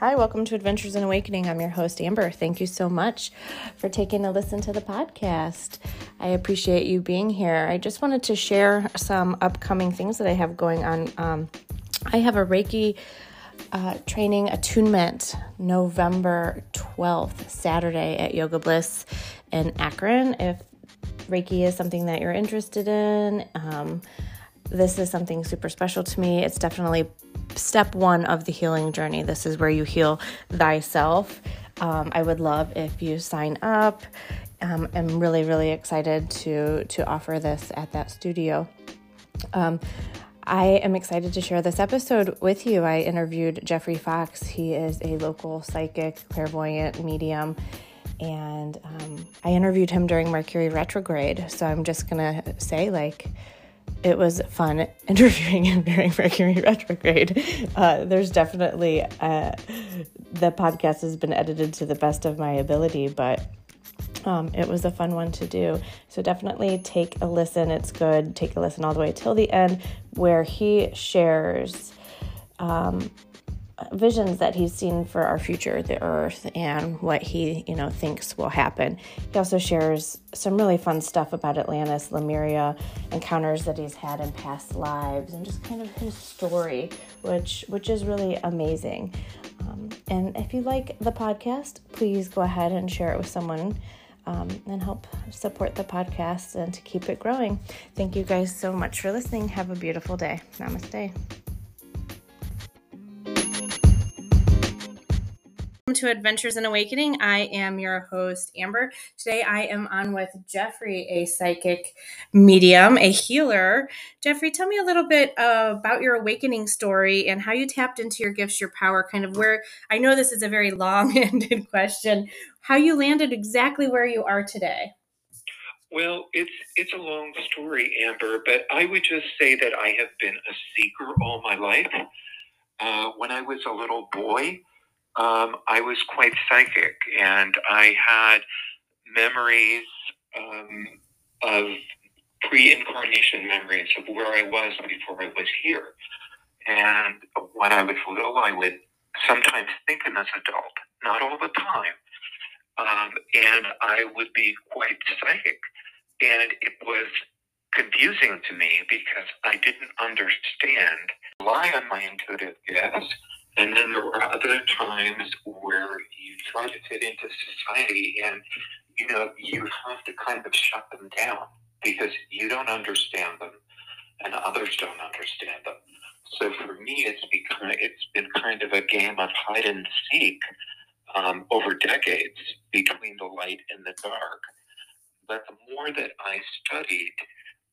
Hi, welcome to Adventures in Awakening. I'm your host, Amber. Thank you so much for taking a listen to the podcast. I appreciate you being here. I just wanted to share some upcoming things that I have going on. Um, I have a Reiki uh, training attunement November 12th, Saturday at Yoga Bliss in Akron. If Reiki is something that you're interested in, um, this is something super special to me. It's definitely step one of the healing journey. This is where you heal thyself. Um, I would love if you sign up. Um, I'm really, really excited to to offer this at that studio. Um, I am excited to share this episode with you. I interviewed Geoffrey Fox. He is a local psychic, clairvoyant medium, and um, I interviewed him during Mercury retrograde. So I'm just gonna say, like, it was fun interviewing him during Mercury retrograde. Uh, there's definitely uh, the podcast has been edited to the best of my ability, but um, it was a fun one to do. So definitely take a listen. It's good. Take a listen all the way till the end, where he shares um, visions that he's seen for our future, the earth, and what he, you know, thinks will happen. He also shares some really fun stuff about Atlantis, Lemuria, encounters that he's had in past lives, and just kind of his story, which which is really amazing. Um, and if you like the podcast, please go ahead and share it with someone. Um, and help support the podcast and to keep it growing. Thank you guys so much for listening. Have a beautiful day. Namaste. Welcome to Adventures in Awakening. I am your host, Amber. Today I am on with Geoffrey, a psychic medium, a healer. Geoffrey, tell me a little bit about your awakening story and how you tapped into your gifts, your power, kind of where I know this is a very long ended question, how you landed exactly where you are today. Well, it's it's a long story, Amber, but I would just say that I have been a seeker all my life. Uh, when I was a little boy, um, I was quite psychic, and I had memories um, of pre-incarnation memories of where I was before I was here. And when I was little, I would sometimes think as an adult, not all the time. Um, and I would be quite psychic. And it was confusing to me because I didn't understand, rely on my intuitive gifts and then there were other times where you try to fit into society and, you know, you have to kind of shut them down because you don't understand them and others don't understand them. So for me, it's become, it's been kind of a game of hide and seek um, over decades between the light and the dark. But the more that I studied,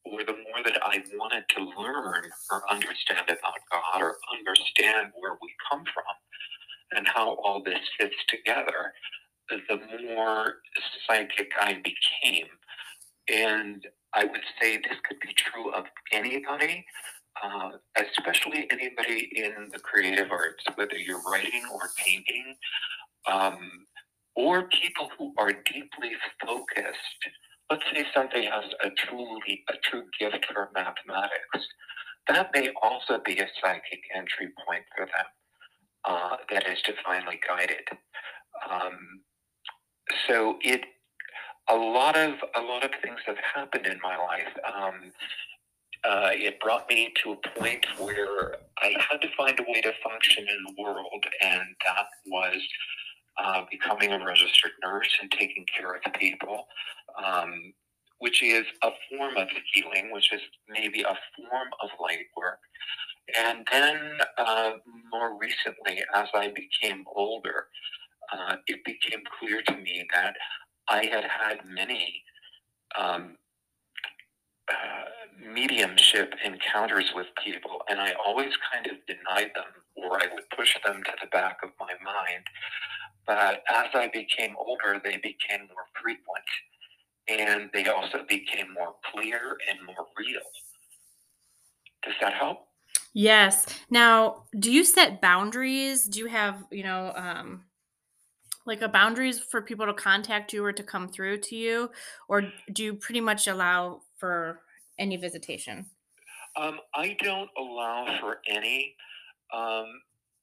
or the more that I wanted to learn or understand about God or understand where we come from and how all this fits together, the more psychic I became. And I would say this could be true of anybody, uh, especially anybody in the creative arts, whether you're writing or painting, um, or people who are deeply focused let's say somebody has a truly a true gift for mathematics, that may also be a psychic entry point for them uh, that is divinely guided. Um, so it a lot of a lot of things have happened in my life. Um, uh, it brought me to a point where I had to find a way to function in the world, and that was uh, becoming a registered nurse and taking care of people, um, which is a form of healing, which is maybe a form of light work. And then uh, more recently, as I became older, uh, it became clear to me that I had had many um, uh, mediumship encounters with people, and I always kind of denied them, or I would push them to the back of my mind but as I became older, they became more frequent and they also became more clear and more real. Does that help? Yes. Now, do you set boundaries? Do you have, you know, um, like a boundaries for people to contact you or to come through to you, or do you pretty much allow for any visitation? Um, I don't allow for any. Um,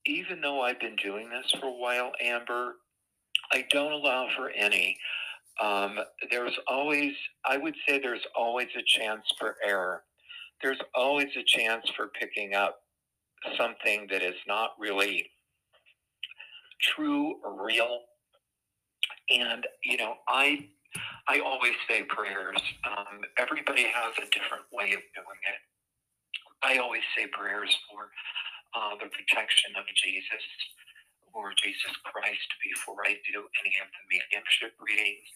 even though I've been doing this for a while, Amber, I don't allow for any. Um, there's always, I would say, there's always a chance for error. There's always a chance for picking up something that is not really true or real. And you know, I I always say prayers. Um, everybody has a different way of doing it. I always say prayers for uh, the protection of Jesus or Jesus Christ before I do any of the mediumship readings.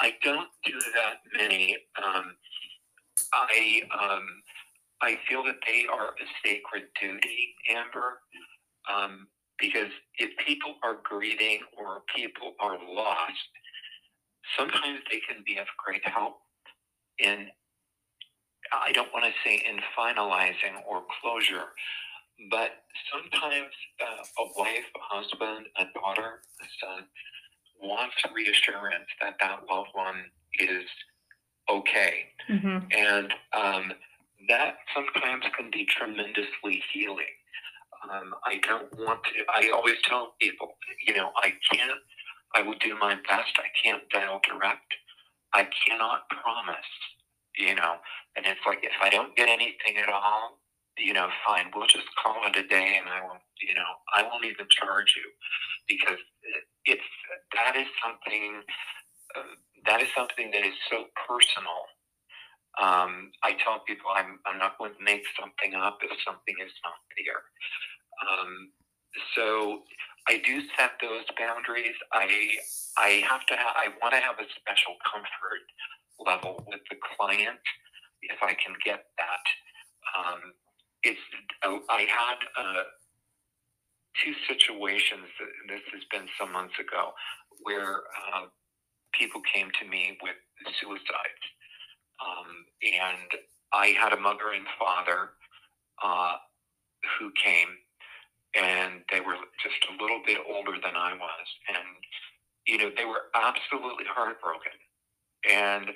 I don't do that many. Um, I um, I feel that they are a sacred duty, Amber, um, because if people are grieving or people are lost, sometimes they can be of great help in. I don't want to say in finalizing or closure, but sometimes uh, a wife, a husband, a daughter, a son wants reassurance that that loved one is okay. Mm-hmm. And um, that sometimes can be tremendously healing. Um, I don't want to, I always tell people, you know, I can't, I will do my best. I can't dial direct. I cannot promise, you know, and it's like if I don't get anything at all, you know, fine, we'll just call it a day and I won't, you know, I won't even charge you because it's, that is something, uh, that is something that is so personal. Um, I tell people I'm, I'm not going to make something up if something is not there. Um, so I do set those boundaries. I I have to have, I want to have a special comfort level with the client if I can get that. Um, it's uh, I had uh, two situations. This has been some months ago where uh, people came to me with suicides, um, and I had a mother and father uh, who came, and they were just a little bit older than I was, and you know they were absolutely heartbroken, and.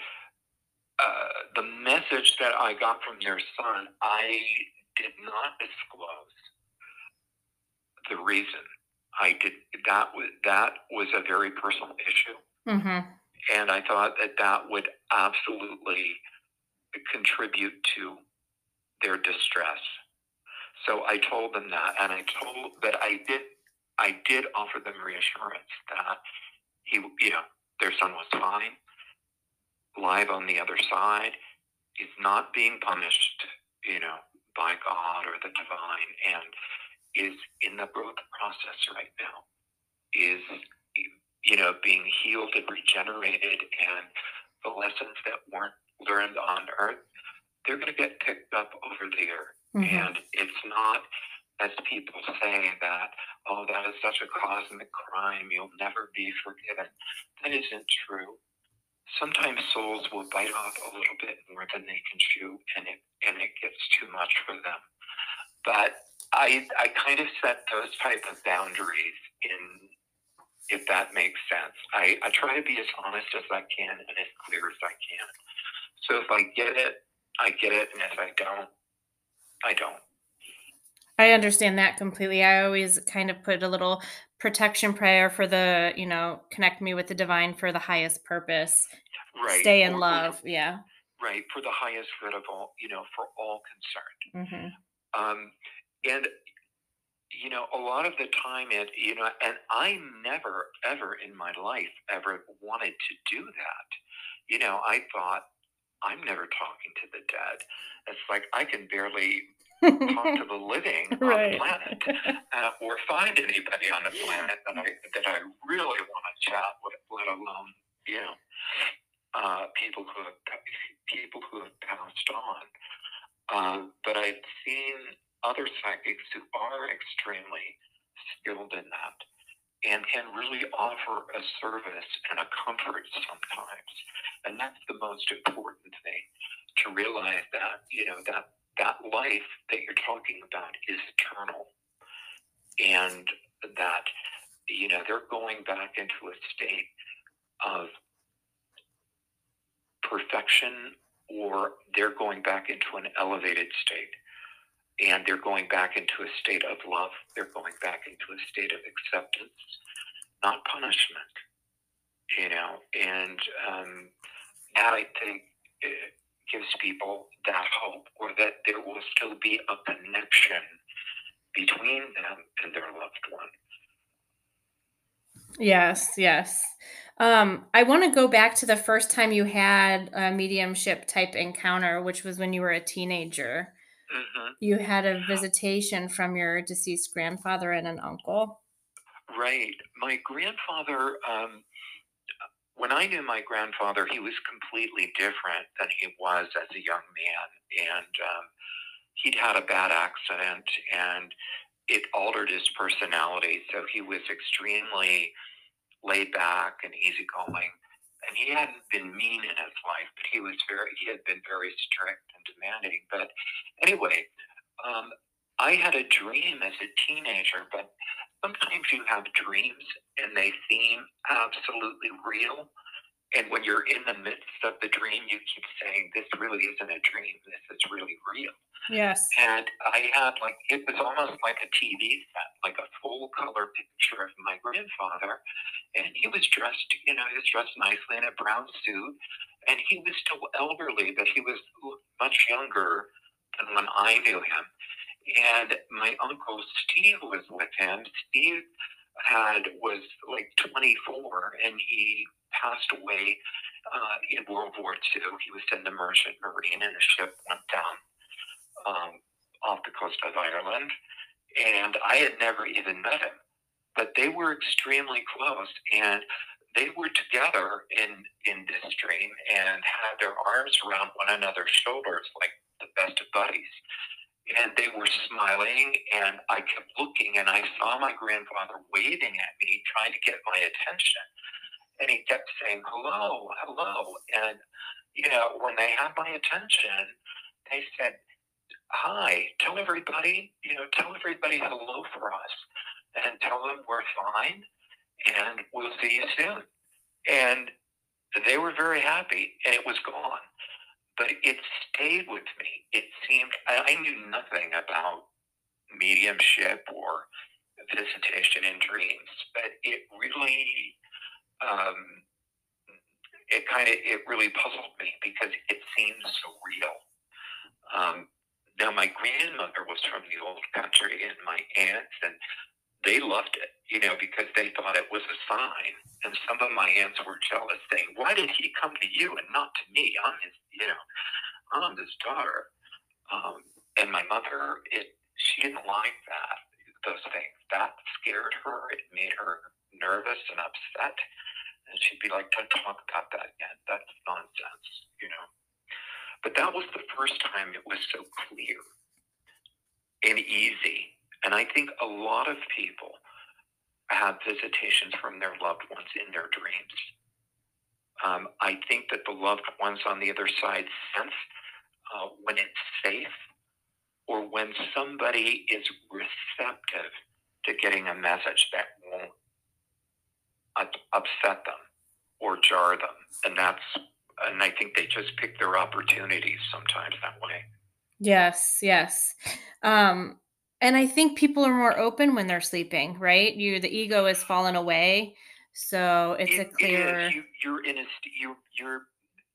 Uh, the message that I got from their son, I did not disclose the reason I did that was that was a very personal issue, mm-hmm. and I thought that that would absolutely contribute to their distress. So I told them that, and I told that I did I did offer them reassurance that he, you know, their son was fine, live on the other side, is not being punished, you know, by God or the divine and is in the growth process right now, is, you know, being healed and regenerated and the lessons that weren't learned on earth, they're going to get picked up over there. Mm-hmm. And it's not, as people say, that, oh, that is such a cosmic crime, you'll never be forgiven. That isn't true sometimes souls will bite off a little bit more than they can chew and it and it gets too much for them. But i i kind of set those type of boundaries in if that makes sense. I i try to be as honest as i can and as clear as i can. So if i get it i get it and if i don't i don't I understand that completely. I always kind of put a little protection prayer for the, you know, connect me with the divine for the highest purpose. Right. Stay in or, love. Or, yeah. Right. For the highest good of all, you know, for all concerned. Mm-hmm. Um, and, you know, a lot of the time it, you know, and I never, ever in my life ever wanted to do that. You know, I thought, I'm never talking to the dead. It's like I can barely talk to the living right. on the planet, uh, or find anybody on the planet that I that I really want to chat with, let alone you know uh, people who have people who have passed on. Uh, but I've seen other psychics who are extremely skilled in that and can really offer a service and a comfort sometimes. And that's the most important thing to realize that, you know, that that life that you're talking about is eternal and that you know they're going back into a state of perfection or they're going back into an elevated state and they're going back into a state of love. They're going back into a state of acceptance, not punishment. You know, and um, that I think gives people that hope, or that there will still be a connection between them and their loved one. Yes, yes. Um, I want to go back to the first time you had a mediumship type encounter, which was when you were a teenager. Mm-hmm. You had a visitation from your deceased grandfather and an uncle. Right. My grandfather, um, when I knew my grandfather, he was completely different than he was as a young man. And um, he'd had a bad accident and it altered his personality. So he was extremely laid back and easygoing. And he hadn't been mean in his life, but he was very, he had been very strict and demanding. But anyway, um, I had a dream as a teenager, but sometimes you have dreams and they seem absolutely real. And when you're in the midst of the dream, you keep saying, This really isn't a dream. This is really real. Yes. And I had like, it was almost like a TV set, like a full color picture of my grandfather. And he was dressed, you know, he was dressed nicely in a brown suit. And he was still elderly, but he was much younger than when I knew him. And my uncle Steve was with him. Steve had was like 24 and he passed away uh, in World War II. He was in the Merchant Marine, and a ship went down um, off the coast of Ireland. And I had never even met him, but they were extremely close, and they were together in in this dream and had their arms around one another's shoulders like the best of buddies. And they were smiling, and I kept looking, and I saw my grandfather waving at me, trying to get my attention and he kept saying hello, hello. And you know, when they had my attention, they said, "Hi, tell everybody, you know, tell everybody hello for us, and tell them we're fine, and we'll see you soon." And they were very happy, and it was gone. But it stayed with me. It seemed I I knew nothing about mediumship or visitation in dreams, but it really um, it kind of it really puzzled me because it seemed so real. Um, now my grandmother was from the old country, and my aunts and they loved it, you know, because they thought it was a sign. And some of my aunts were jealous, saying, "Why did he come to you and not to me? I'm his, you know, I'm his daughter." Um, and my mother, it she didn't like that those things. That scared her. It made her nervous and upset. And she'd be like, don't talk about that again. That's nonsense, you know. But that was the first time it was so clear and easy. And I think a lot of people have visitations from their loved ones in their dreams. Um, I think that the loved ones on the other side sense uh, when it's safe or when somebody is receptive to getting a message that won't upset them or jar them. And that's, and I think they just pick their opportunities sometimes that way. Yes, yes. Um, and I think people are more open when they're sleeping, right? You, the ego has fallen away. So it's it, a clearer. You, you're in a, you, you're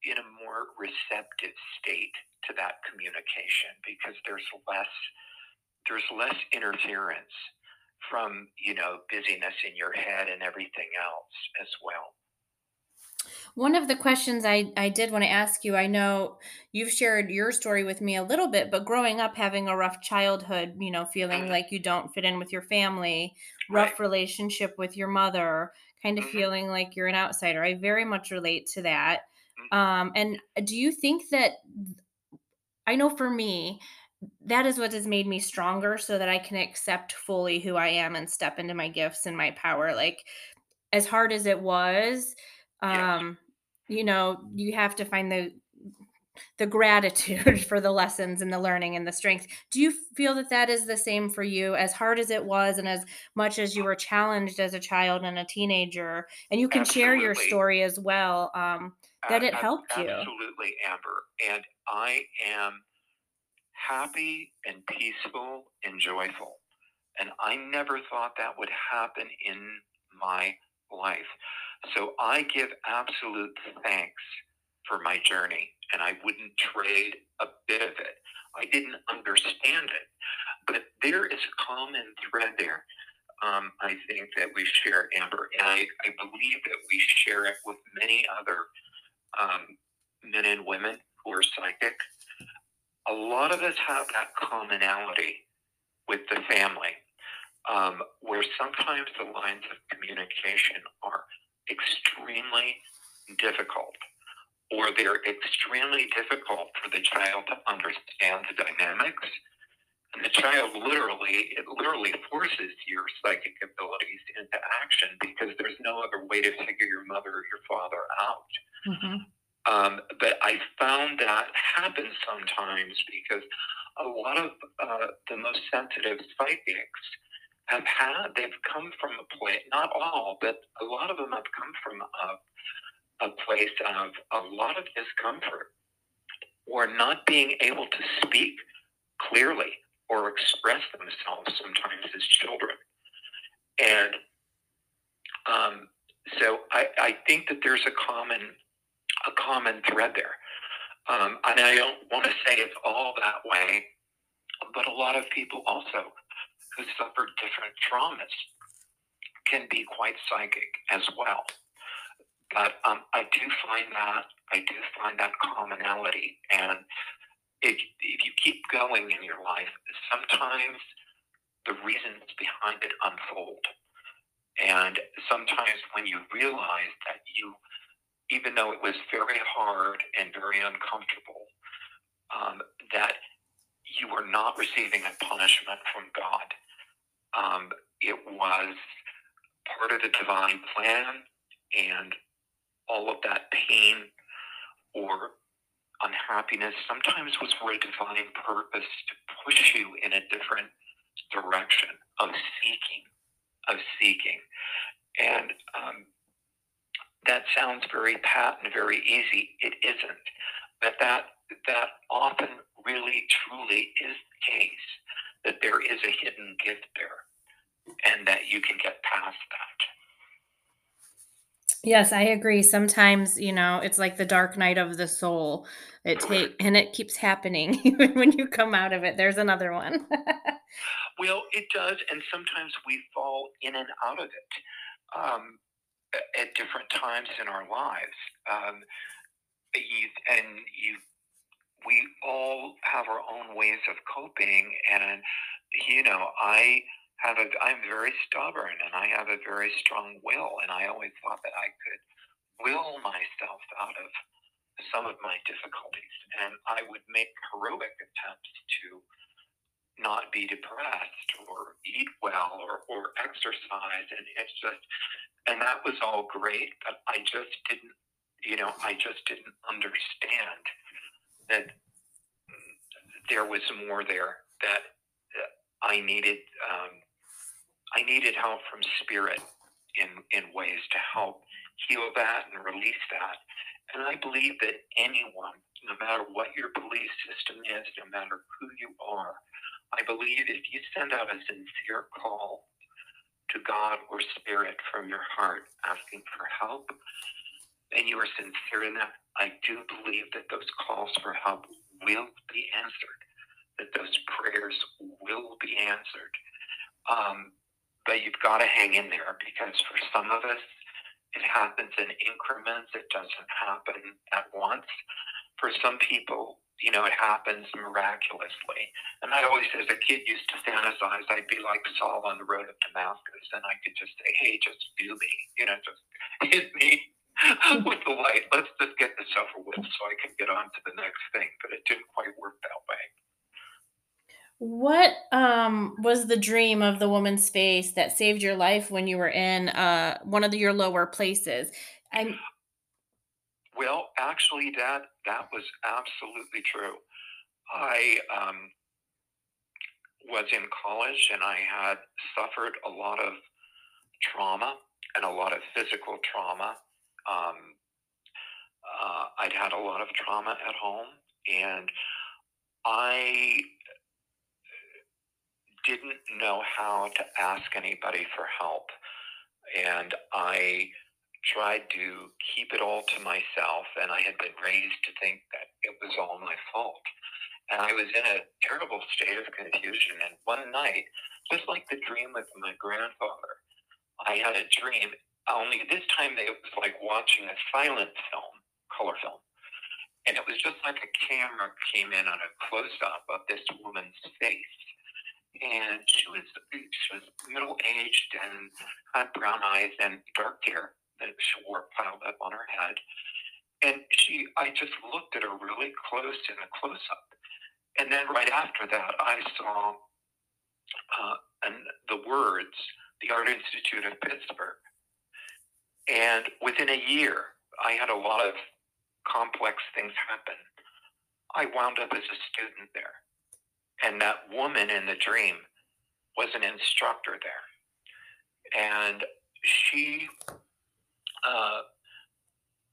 in a more receptive state to that communication because there's less, there's less interference from you know busyness in your head and everything else as well one of the questions I, I did want to ask you i know you've shared your story with me a little bit but growing up having a rough childhood you know feeling mm-hmm. like you don't fit in with your family rough right. relationship with your mother kind of mm-hmm. feeling like you're an outsider i very much relate to that mm-hmm. um, and do you think that i know for me that is what has made me stronger so that I can accept fully who I am and step into my gifts and my power. Like as hard as it was, um, you know, you have to find the the gratitude for the lessons and the learning and the strength. Do you feel that that is the same for you as hard as it was and as much as you were challenged as a child and a teenager and you can absolutely. share your story as well um, that it helped absolutely, you. Absolutely, Amber. And I am happy and peaceful and joyful. And I never thought that would happen in my life. So I give absolute thanks for my journey, and I wouldn't trade a bit of it. I didn't understand it, but there is a common thread there. Um, I think that we share, Amber, and I, I believe that we share it with many other um, men and women who are psychic. A lot of us have that commonality with the family, um, where sometimes the lines of communication are extremely difficult or they're extremely difficult for the child to understand the dynamics. And the child literally, it literally forces your psychic abilities into action because there's no other way to figure your mother or your father out. Mm-hmm. Um, but I found that happens sometimes because a lot of uh, the most sensitive psychics have had, they've come from a place, not all, but a lot of them have come from a, a place of a lot of discomfort or not being able to speak clearly or express themselves sometimes as children. And um, so I, I think that there's a common a common thread there. Um, and I don't want to say it's all that way, but a lot of people also who suffered different traumas can be quite psychic as well. But um, I do find that I do find that commonality, and if if you keep going in your life, sometimes the reasons behind it unfold, and sometimes when you realize that you, even though it was very hard and very uncomfortable, um, that you were not receiving a punishment from God um, it was part of the divine plan, and all of that pain or unhappiness sometimes was for a divine purpose to push you in a different direction of seeking, of seeking. And um, that sounds very pat and very easy. It isn't. But that that often really truly is the case that there is a hidden gift there and that you can get past that. Yes, I agree. Sometimes, you know, it's like the dark night of the soul. It take and it keeps happening even when you come out of it. There's another one. well, it does, and sometimes we fall in and out of it um, at different times in our lives. Um, you, and you we all have our own ways of coping and you know i have a i'm very stubborn and i have a very strong will and i always thought that i could will myself out of some of my difficulties and i would make heroic attempts to not be depressed or eat well or, or exercise and it's just and that was all great but i just didn't you know i just didn't understand that there was more there that I needed. Um, I needed help from spirit in in ways to help heal that and release that. And I believe that anyone, no matter what your belief system is, no matter who you are, I believe if you send out a sincere call to God or spirit from your heart asking for help, and you are sincere in that, I do believe that those calls for help will be answered, that those prayers will be answered. Um, but you've got to hang in there because for some of us, it happens in increments. It doesn't happen at once. For some people, you know, it happens miraculously. And I always, as a kid, used to fantasize I'd be like Saul on the road of Damascus, and I could just say, "Hey, just do me," you know, just hit me with the light. Let's just get this over with so I can get on to the next thing. But it didn't quite work that way. What um, was the dream of the woman's face that saved your life when you were in uh, one of the, your lower places? And well, actually, that that was absolutely true. I um, was in college and I had suffered a lot of trauma and a lot of physical trauma um, uh, I'd had a lot of trauma at home, and I know how to ask anybody for help. And I tried to keep it all to myself, and I had been raised to think that it was all my fault. And I was in a terrible state of confusion. And one night, just like the dream with my grandfather, I had a dream. Only this time, it was like watching a silent film, color film. And it was just like a camera came in on a close up of this woman's face. And she was she was middle aged and had brown eyes and dark hair that she wore piled up on her head. And she I just looked at her really close in a close up and then right after that, I saw uh, and the words, the Art Institute of Pittsburgh. And within a year, I had a lot of complex things happen. I wound up as a student there. And that woman in the dream was an instructor there. And she uh,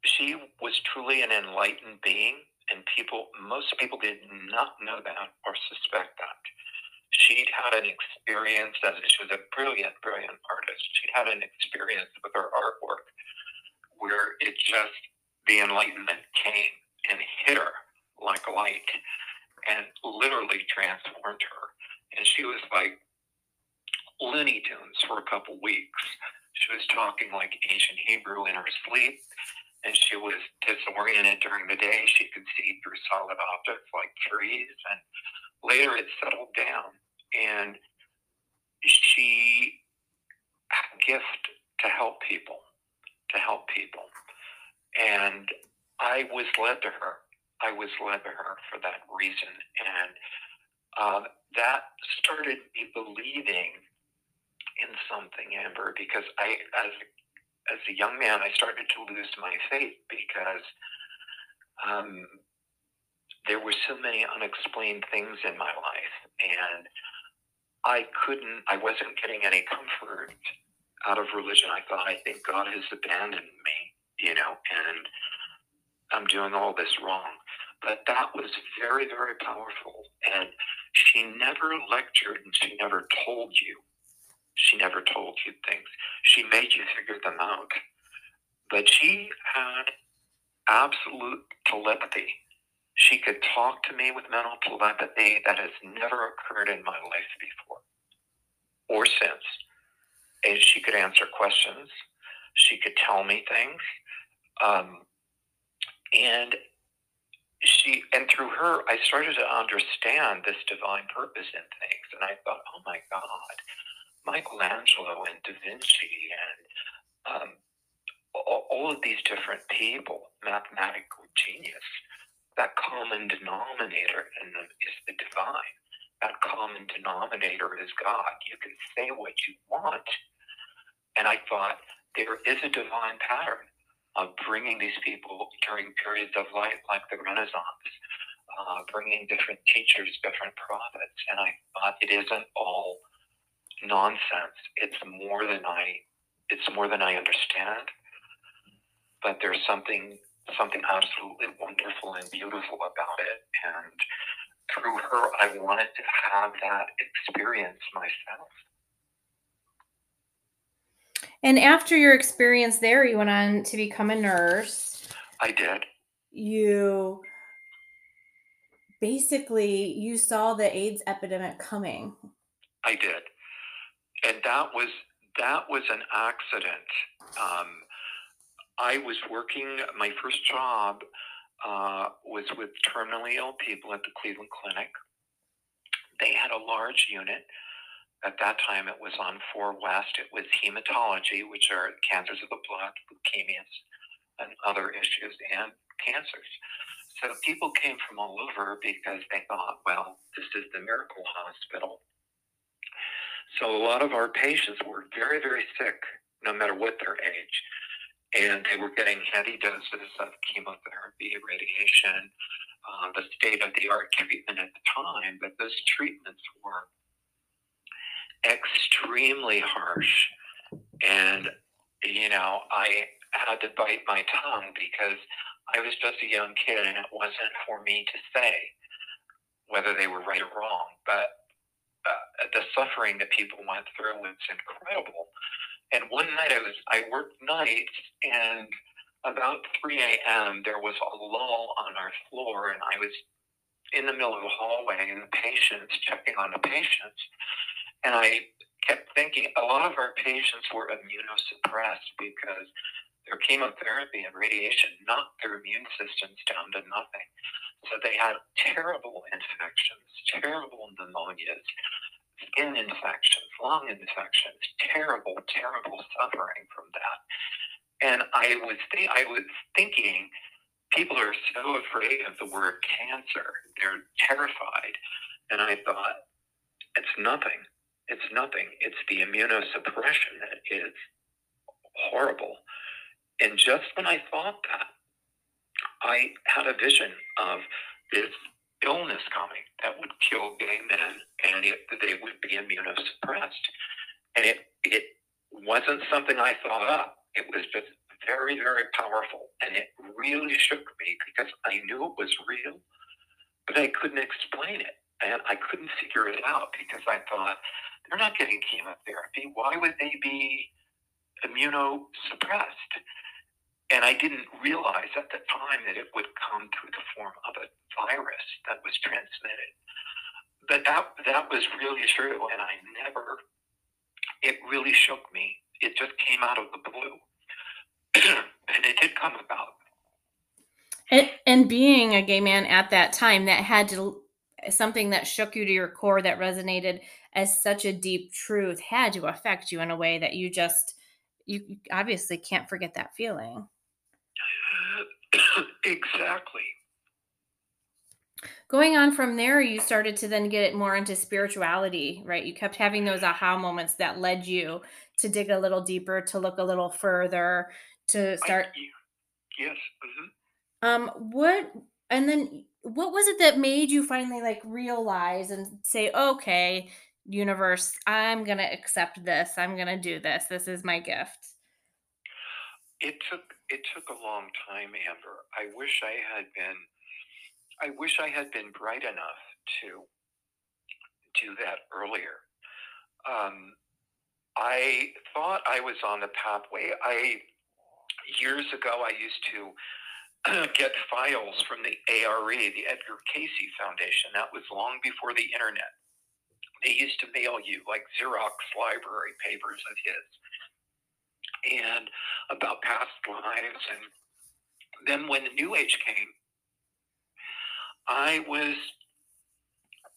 she was truly an enlightened being and people, most people did not know that or suspect that. She'd had an experience as she was a brilliant, brilliant artist. She'd had an experience with her artwork where it just, the enlightenment came and hit her like light and literally transformed her. And she was like Looney Tunes for a couple weeks. She was talking like ancient Hebrew in her sleep and she was disoriented during the day. She could see through solid objects like trees, and later it settled down. And she had a gift to help people, to help people. And I was led to her. I was led to her for that reason. And uh, that started me believing in something, Amber, because I, as a as a young man, I started to lose my faith because um, there were so many unexplained things in my life, and I couldn't, I wasn't getting any comfort out of religion. I thought, I think God has abandoned me, you know, and I'm doing all this wrong. But that was very, very powerful. And she never lectured and she never told you she never told you things. She made you figure them out. But she had absolute telepathy. She could talk to me with mental telepathy that has never occurred in my life before or since. And she could answer questions. She could tell me things. Um, and she and through her I started to understand this divine purpose in things. And I thought, oh my God, Michelangelo and Da Vinci and um, all, of these different people, mathematical genius, that common denominator in them is the divine. That common denominator is God. You can say what you want. And I thought there is a divine pattern of bringing these people during periods of life like the Renaissance, uh, bringing different teachers, different prophets. And I thought it isn't all nonsense. It's more than I it's more than I understand. But there's something something absolutely wonderful and beautiful about it. And through her I wanted to have that experience myself. And after your experience there, you went on to become a nurse. I did. You basically you saw the AIDS epidemic coming. I did and that was that was an accident. Um, I was working. My first job uh, was with terminally ill people at the Cleveland Clinic. They had a large unit. At that time, it was on 4 West. It was hematology, which are cancers of the blood, leukemias, and other issues, and cancers. So people came from all over because they thought, well, this is the miracle hospital so a lot of our patients were very, very sick, no matter what their age. And they were getting heavy doses of chemotherapy, radiation, uh, the state of the art treatment at the time. But those treatments were extremely harsh. And, you know, I had to bite my tongue because I was just a young kid and it wasn't for me to say whether they were right or wrong. But uh, the suffering that people went through was incredible. And one night I was I worked nights and about 3 a.m. there was a lull on our floor and I was in the middle of the hallway and the patients checking on the patients. And I kept thinking a lot of our patients were immunosuppressed because their chemotherapy and radiation knocked their immune systems down to nothing. So they had terrible infections, terrible pneumonias, skin infections, lung infections, terrible, terrible suffering from that. And I was th- I was thinking, people are so afraid of the word cancer; they're terrified. And I thought, it's nothing. It's nothing. It's the immunosuppression that is horrible. And just when I thought that, I had a vision of this illness coming that would kill gay men and it, they would be immunosuppressed. And it, it wasn't something I thought up. It was just very, very powerful. And it really shook me because I knew it was real, but I couldn't explain it. And I couldn't figure it out because I thought, they're not getting chemotherapy. Why would they be immunosuppressed? And I didn't realize at the time that it would come through the form of a virus that was transmitted. But that that was really true, and I never. It really shook me. It just came out of the blue, and it did come about. And, and being a gay man at that time, that had to something that shook you to your core, that resonated as such a deep truth, had to affect you in a way that you just you obviously can't forget that feeling. exactly. Going on from there, you started to then get it more into spirituality, right? You kept having those aha moments that led you to dig a little deeper, to look a little further, to start. I, yes. Mm-hmm. Um, what, and then what was it that made you finally like realize and say, okay, universe, I'm going to accept this. I'm going to do this. This is my gift. It took it took a long time, Amber. I wish I had been I wish I had been bright enough to do that earlier. Um, I thought I was on the pathway. I years ago I used to get files from the ARE, the Edgar Cayce Foundation. That was long before the internet. They used to mail you like Xerox library papers of his and about past lives. And then when the New Age came, I was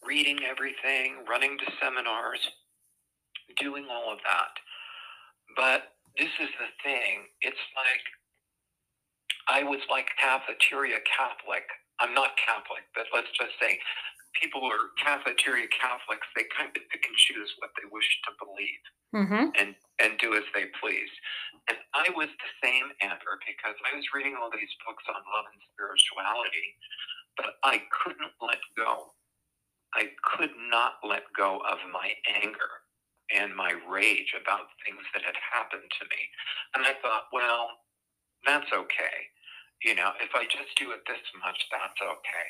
reading everything, running to seminars, doing all of that. But this is the thing it's like I was like cafeteria Catholic. I'm not Catholic, but let's just say people are cafeteria Catholics. They kind of pick and choose what they wish to believe mm-hmm. and and do as they please. And I was the same, Amber, because I was reading all these books on love and spirituality, but I couldn't let go. I could not let go of my anger and my rage about things that had happened to me. And I thought, well, that's okay. You know, if I just do it this much, that's okay.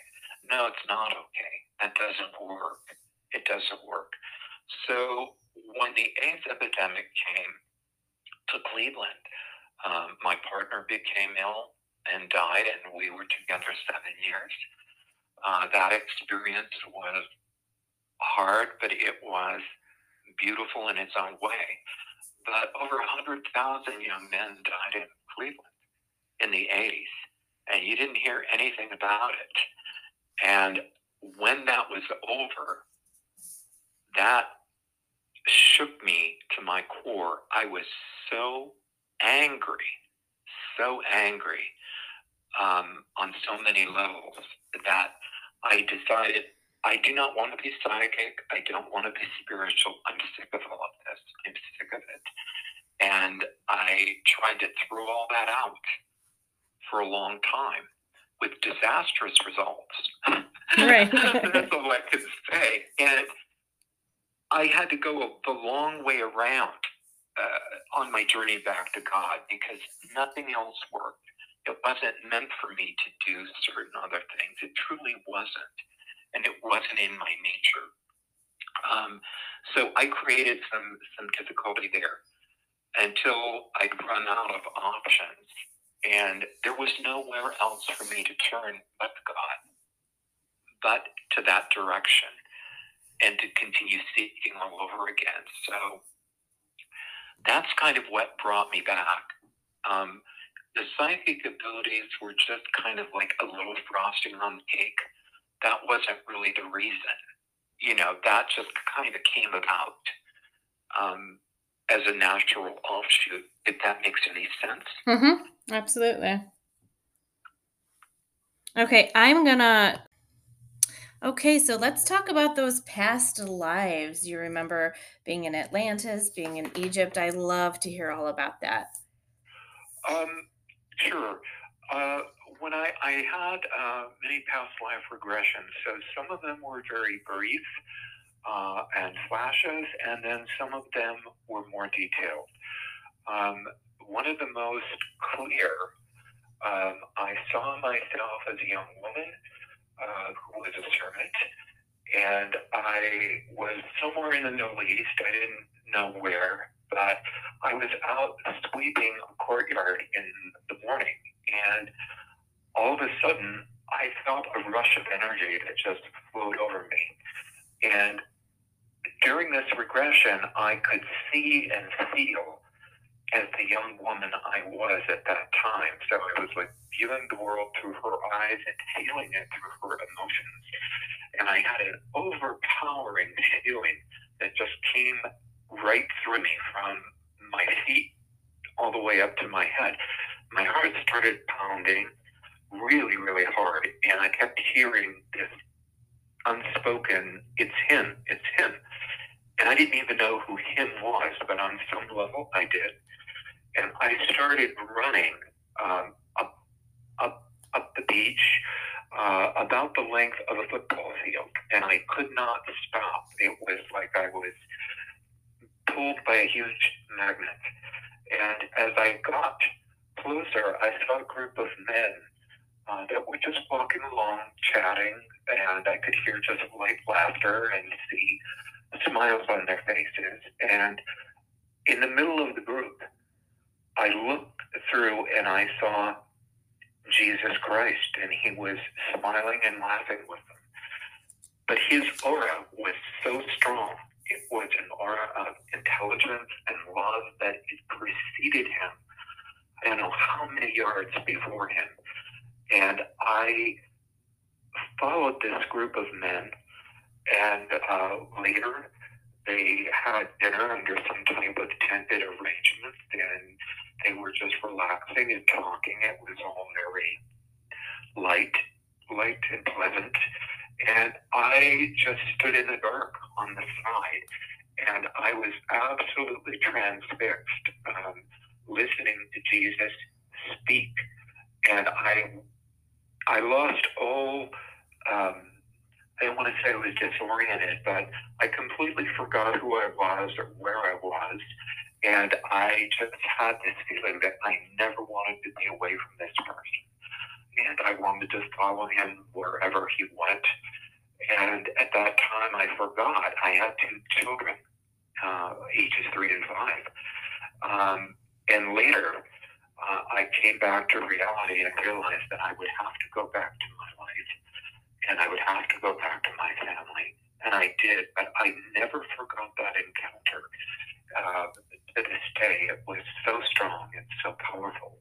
No, it's not okay. That doesn't work. It doesn't work. So when the AIDS epidemic came to Cleveland, um, my partner became ill and died, and we were together seven years. Uh, that experience was hard, but it was beautiful in its own way. But over 100,000 young men died in Cleveland in the 80s, and you didn't hear anything about it. And when that was over, that shook me to my core. I was so angry, so angry um, on so many levels that I decided I do not want to be psychic. I don't want to be spiritual. I'm sick of all of this. I'm sick of it. And I tried to throw all that out for a long time with disastrous results. Right. That's all I can say. And I had to go the long way around uh, on my journey back to God because nothing else worked. It wasn't meant for me to do certain other things. It truly wasn't. And it wasn't in my nature. Um, so I created some some difficulty there until I'd run out of options, and there was nowhere else for me to turn but God, but to that direction, and to continue seeking all over again. So that's kind of what brought me back. Um, the psychic abilities were just kind of like a little frosting on the cake. That wasn't really the reason. You know, that just kind of came about um, as a natural offshoot, if that makes any sense. Mm-hmm. Absolutely. Okay, I'm gonna. Okay, so let's talk about those past lives. You remember being in Atlantis, being in Egypt. I love to hear all about that. Um, sure. Uh, when I, I had uh, many past life regressions, so some of them were very brief uh, and flashes, and then some of them were more detailed. Um, one of the most clear, um, I saw myself as a young woman uh, who was a servant, and I was somewhere in the Middle East. I didn't know where, but I was out sweeping a courtyard in the morning, and all of a sudden, I felt a rush of energy that just flowed over me. And during this regression, I could see and feel as the young woman I was at that time. So I was like viewing the world through her eyes and feeling it through her emotions. And I had an overpowering feeling that just came right through me from my feet all the way up to my head. My heart started pounding really, really hard, and I kept hearing this unspoken, it's him, it's him. And I didn't even know who him was, but on some level I did. And I started running um, up, up, up the beach uh, about the length of a football field, and I could not stop. It was like I was pulled by a huge magnet. And as I got closer, I saw a group of men uh, that were just walking along, chatting, and I could hear just light laughter and see smiles on their faces. And in the middle of the group, I looked through and I saw Jesus Christ, and he was smiling and laughing with them. But his aura was so strong. It was an aura of intelligence and love that it preceded him. I don't know how many yards before him. And I followed this group of men and uh, later, they had dinner under some type of tented arrangement, and they were just relaxing and talking. It was all very light, light and pleasant. And I just stood in the dark on the side, and I was absolutely transfixed, um, listening to Jesus speak. And I, I lost all. Um, I don't want to say I was disoriented, but I completely forgot who I was or where I was. And I just had this feeling that I never wanted to be away from this person. And I wanted to follow him wherever he went. And at that time, I forgot I had two children, uh, ages three and five. Um, and later, uh, I came back to reality and realized that I would have to go back to my life and I would have to go back to my family. And I did, but I never forgot that encounter. Uh, to this day, it was so strong and so powerful.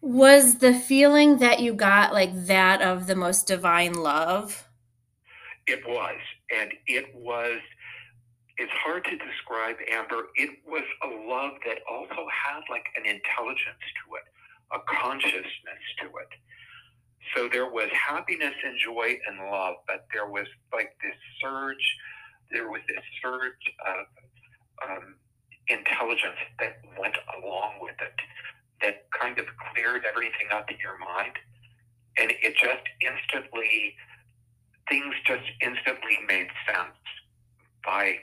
Was the feeling that you got like that of the most divine love? It was. And it was, it's hard to describe, Amber. It was a love that also had like an intelligence to it, a consciousness to it so there was happiness and joy and love, but there was like this surge, there was this surge of um, intelligence that went along with it that kind of cleared everything up in your mind. And it just instantly, things just instantly made sense by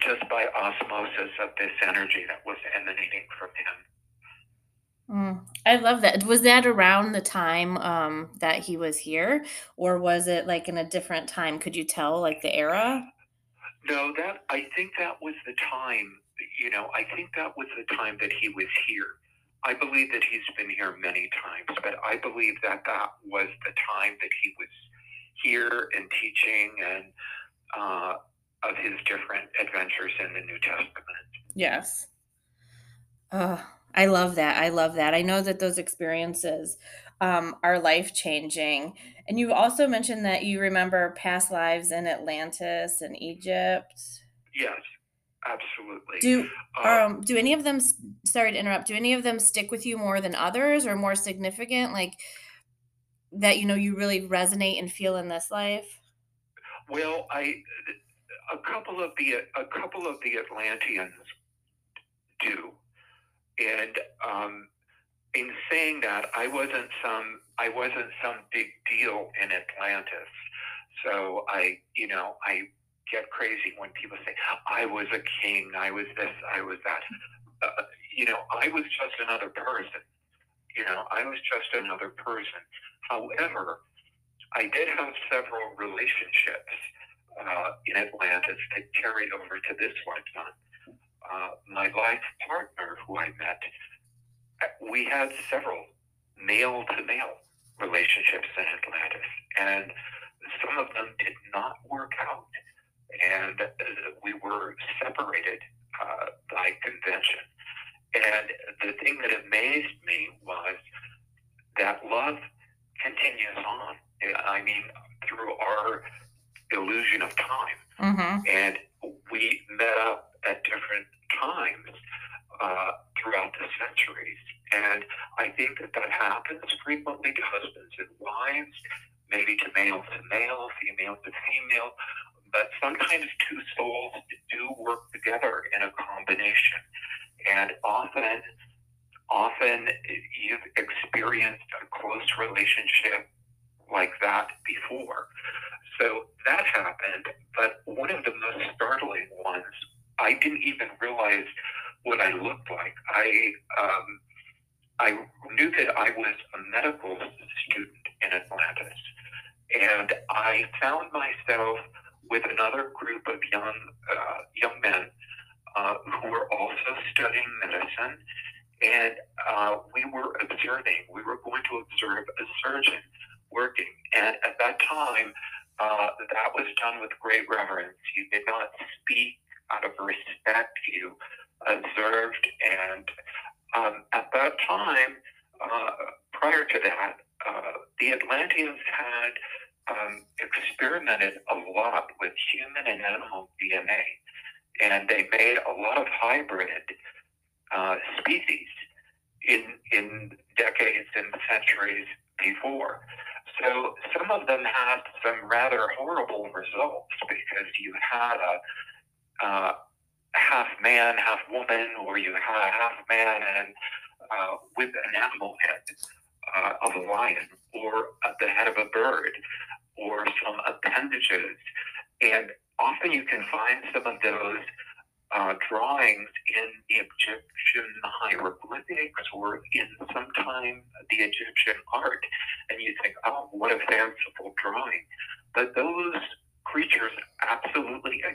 just by osmosis of this energy that was emanating from him. Mm, I love that. Was that around the time um, that he was here, or was it like in a different time? Could you tell like the era? No, that I think that was the time. You know, I think that was the time that he was here. I believe that he's been here many times, but I believe that that was the time that he was here and teaching and uh, of his different adventures in the New Testament. Yes. Oh, I love that. I love that. I know that those experiences um, are life changing. And you also mentioned that you remember past lives in Atlantis and Egypt. Yes, absolutely. Do uh, um do any of them? Sorry to interrupt. Do any of them stick with you more than others, or more significant? Like that, you know, you really resonate and feel in this life. Well, I a couple of the a couple of the Atlanteans do, and um, in saying that, I wasn't some I wasn't some big deal in Atlantis. So I, you know, I get crazy when people say I was a king, I was this, I was that. Uh, you know, I was just another person. You know, I was just another person. However, I did have several relationships uh, in Atlantis that carried over to this lifetime. Uh, my life partner, who I met, we had several male to male relationships in Atlantis, and some of them did not work out, and uh, we were separated uh, by convention. And the thing that amazed me was that love continues on. I mean, through our illusion of time. Mm-hmm. And we met up at different times uh, throughout the centuries. And I think that that happens frequently to husbands and wives, maybe to male to male,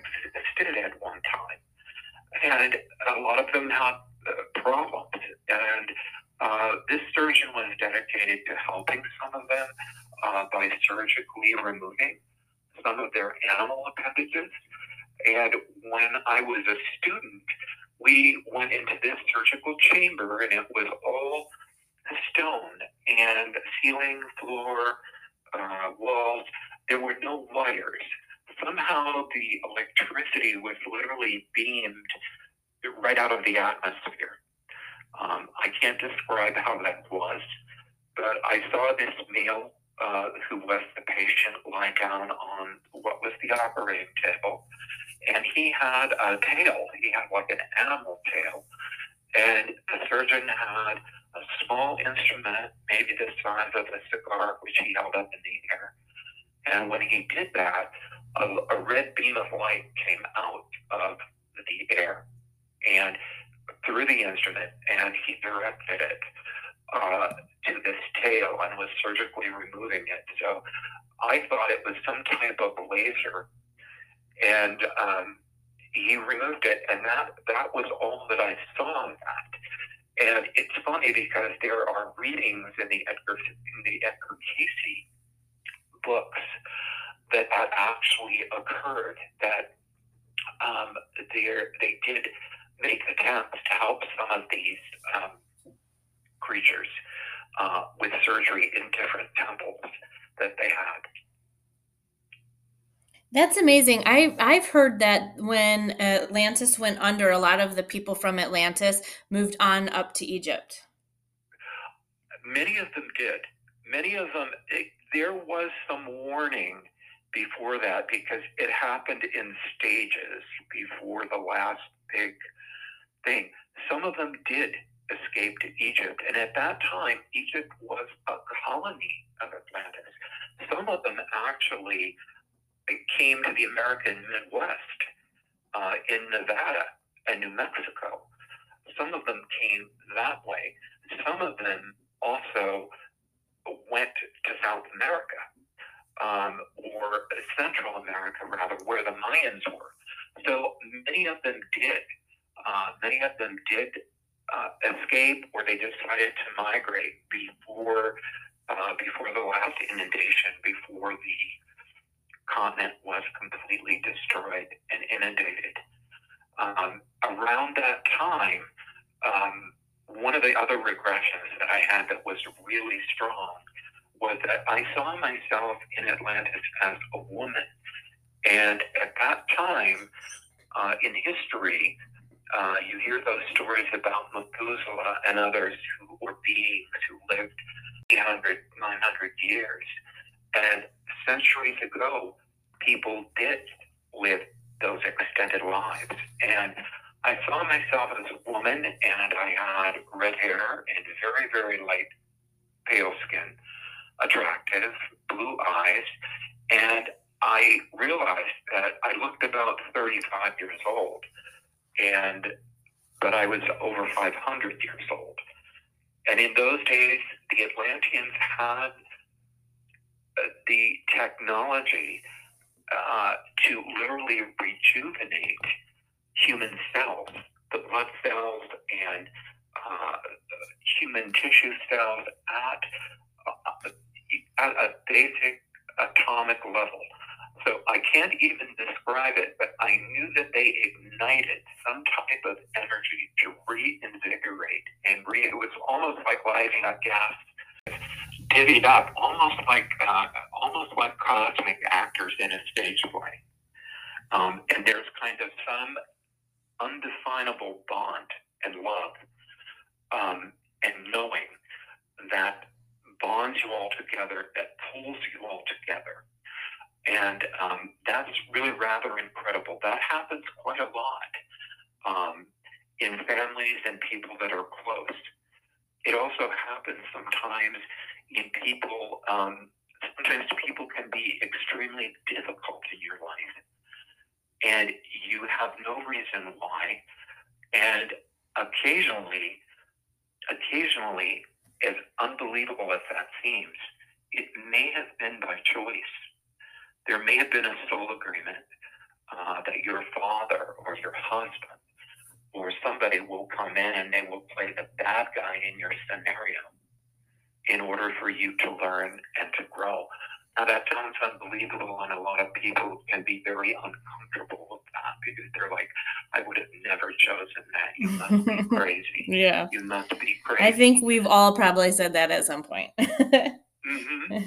absolutely existed at one time and a lot of them had uh, problems. And uh, this surgeon was dedicated to helping some of them uh, by surgically removing some of their animal appendages. And when I was a student, we went into this surgical chamber, and it was all stone and ceiling, floor, uh, walls. There were no wires somehow the electricity was literally beamed right out of the atmosphere. Um, I can't describe how that was, but I saw this male uh, who was the patient lie down on what was the operating table, and he had a tail. He had like an animal tail, and the surgeon had a small instrument, maybe the size of a cigar, which he held up in the air. And when he did that, a, a red beam of light came out of the air and through the instrument, and he directed it uh, to this tail and was surgically removing it. So I thought it was some type of laser, and um, he removed it, and that that was all that I saw of that. And it's funny because there are readings in the Edgar in the Edgar Cayce books that that actually occurred. That um, they did make attempts to help some of these um, creatures uh, with surgery in different temples that they had. That's amazing. I I've heard that when Atlantis went under, a lot of the people from Atlantis moved on up to Egypt. Many of them did. Many of them. It, there was some warning before that because it happened in stages before the last big thing. Some of them did escape to Egypt, and at that time, Egypt was a colony of Atlantis. Some of them actually came to the American Midwest uh, in Nevada and New Mexico. Some of them came that way. Some of them also went to South America um, or Central America, rather, where the Mayans were. So many of them did. Uh, many of them did uh, escape, or they decided to migrate before uh, before the last inundation, before the continent was completely destroyed and inundated. Um, around that time, um, one of the other regressions that I had that was really strong was that I saw myself in Atlantis as a woman. And at that time uh, in history, uh, you hear those stories about Methuselah and others who were beings who lived 800, 900 years. And centuries ago, people did live those extended lives. And I saw myself as a woman, and I had red hair and very, very light, pale skin, attractive, blue eyes, and I realized that I looked about 35 years old, and but I was over 500 years old. And in those days, the Atlanteans had uh, the technology uh, to literally rejuvenate human cells, the blood cells and uh, human tissue cells at, uh, at a basic atomic level. So I can't even describe it, but I knew that they ignited some type of energy to reinvigorate and re- it was almost like lighting a gas divvied up, almost like uh, almost like cosmic actors in a stage play. Um, and there's kind of some undefinable bond and love um, and knowing that bonds you all together, that pulls you all together. And um, that's really rather incredible. That happens quite a lot um, in families and people that are close. It also happens sometimes in people, um, sometimes people can be extremely difficult in your life, and you have no reason why. And occasionally, occasionally, as unbelievable as that seems, it may have been by choice. There may have been a soul agreement uh, that your father or your husband or somebody will come in and they will play the bad guy in your scenario in order for you to learn and to grow. Now that sounds unbelievable, and a lot of people can be very uncomfortable with that because they're like, "I would have never chosen that. You must be crazy. Yeah, you must be crazy." I think we've all probably said that at some point. mm-hmm.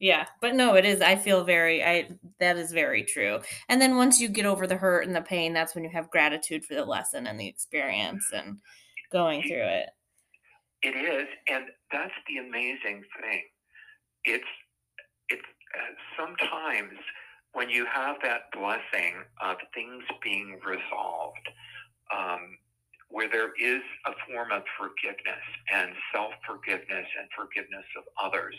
Yeah, but no, it is. I feel very. I that is very true. And then once you get over the hurt and the pain, that's when you have gratitude for the lesson and the experience and going through it. It is, and that's the amazing thing. It's it's uh, sometimes when you have that blessing of things being resolved, um, where there is form of forgiveness and self forgiveness and forgiveness of others.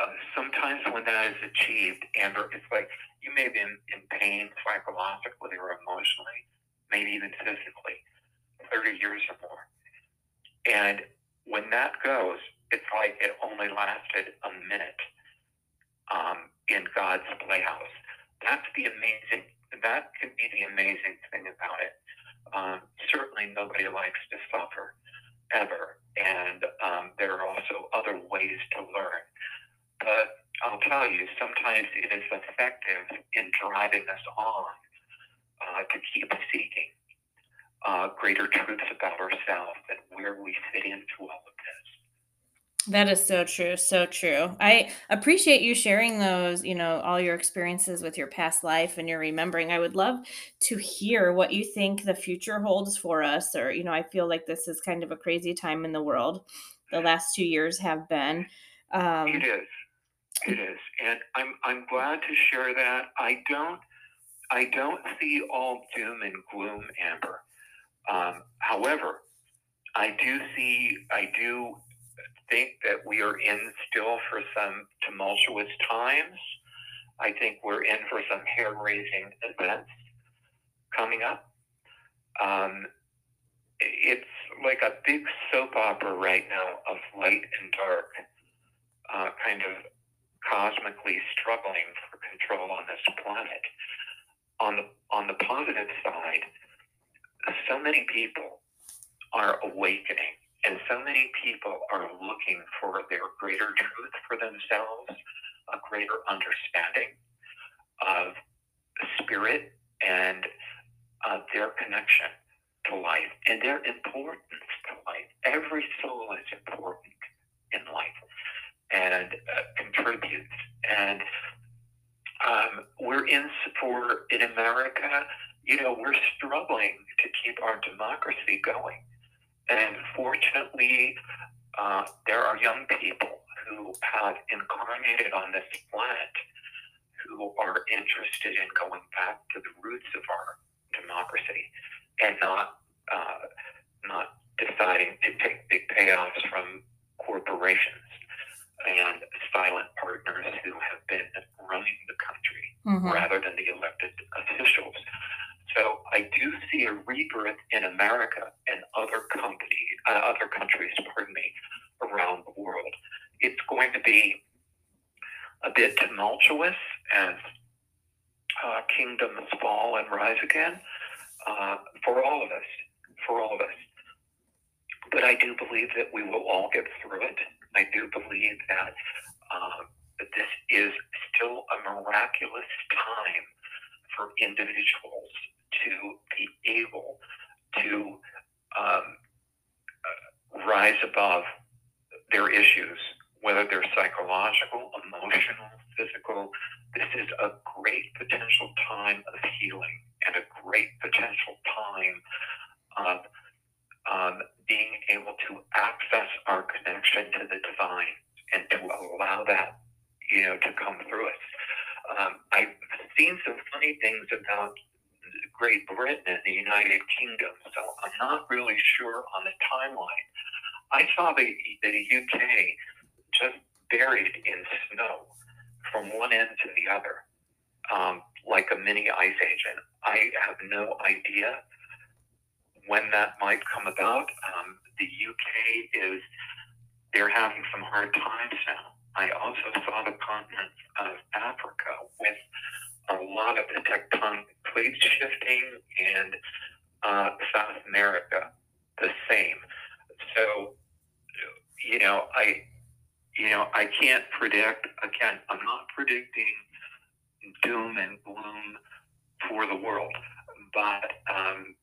Uh, sometimes when that is achieved, Amber, it's like you may be in, in pain psychologically or emotionally, maybe even physically, 30 years or more. And when that goes, it's like it only lasted a minute um, in God's playhouse. that's the amazing. That can be the amazing thing about it. Um, certainly, nobody likes to suffer ever, and um, there are also other ways to learn. But I'll tell you, sometimes it is effective in driving us on uh, to keep seeking uh, greater truths about ourselves and where we fit into all of this. That is so true, so true. I appreciate you sharing those, you know, all your experiences with your past life and your remembering. I would love to hear what you think the future holds for us or, you know, I feel like this is kind of a crazy time in the world. The last 2 years have been um, It is. It is. And I'm I'm glad to share that. I don't I don't see all doom and gloom, Amber. Um, however, I do see, I do think that we are in still for some tumultuous times. I think we're in for some hair raising events coming up. Um, it's like a big soap opera right now of light and dark, uh, kind of cosmically struggling for control on this planet. On the on the positive side, so many people are awakening and so many people are looking for their greater truth for themselves, a greater understanding of spirit and uh, their connection to life and their importance to life. Every soul is important in life and uh, contributes. And um, we're in for in America you know, we're struggling to keep our democracy going. And fortunately, uh, there are young people who have incarnated on this planet who are interested in going back to the roots of our democracy and not uh, not deciding to take big payoffs from corporations and silent partners who have been running the country mm-hmm. rather than the elected officials. So I do see a rebirth in America and other companies, uh, other countries, pardon me, around the world. It's going to be a bit tumultuous as uh, kingdoms fall and rise again uh, for all of us, for all of us. But I do believe that we will all get through it. I do believe that, uh, this is still a miraculous time for individuals to be able to um, uh, rise above their issues, whether they're psychological, emotional, physical. This is a great potential time of healing and a great potential time of um, being able to access our connection to the divine and to allow that, you know, to come through us. Um, I've seen some funny things about Great Britain and the United Kingdom, so I'm not really sure on the timeline. I saw the, the UK just buried in snow from one end to the other, um, like a mini ice age. And I have no idea when that might come about. Um, the UK is, they're hard times now. I also saw the continent of Africa with a lot of the tectonic plates shifting and uh, South America the same. So, you know, I, you know, I can't predict. Again, I'm not predicting doom and gloom for the world, but um,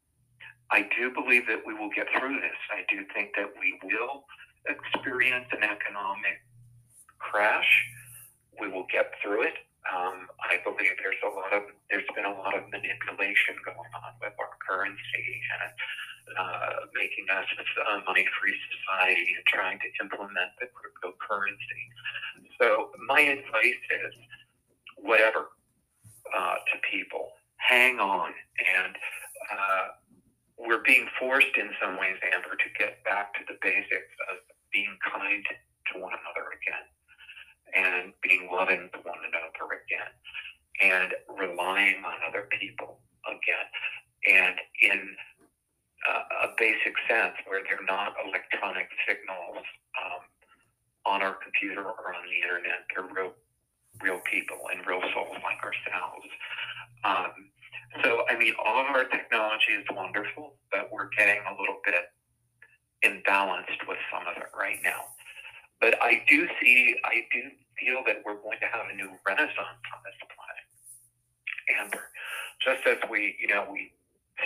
I do believe that we will get through this. I do think that we will experience an economic crash. We will get through it. Um, I believe there's a lot of there's been a lot of manipulation going on with our currency and uh, making us a money-free society and trying to implement the cryptocurrency. So my advice is, whatever uh, to people, hang on, and uh, we're being forced in some ways, Amber, to get back to the basics of being kind to one another again and being loving to one another again and relying on other people again. And in uh, a basic sense where they're not electronic signals um, on our computer or on the internet they're real real people and real souls like ourselves. Um, so, I mean, all of our technology is wonderful, getting a little bit imbalanced with some of it right now. But I do see, I do feel that we're going to have a new renaissance on this planet, Amber. Just as we, you know, we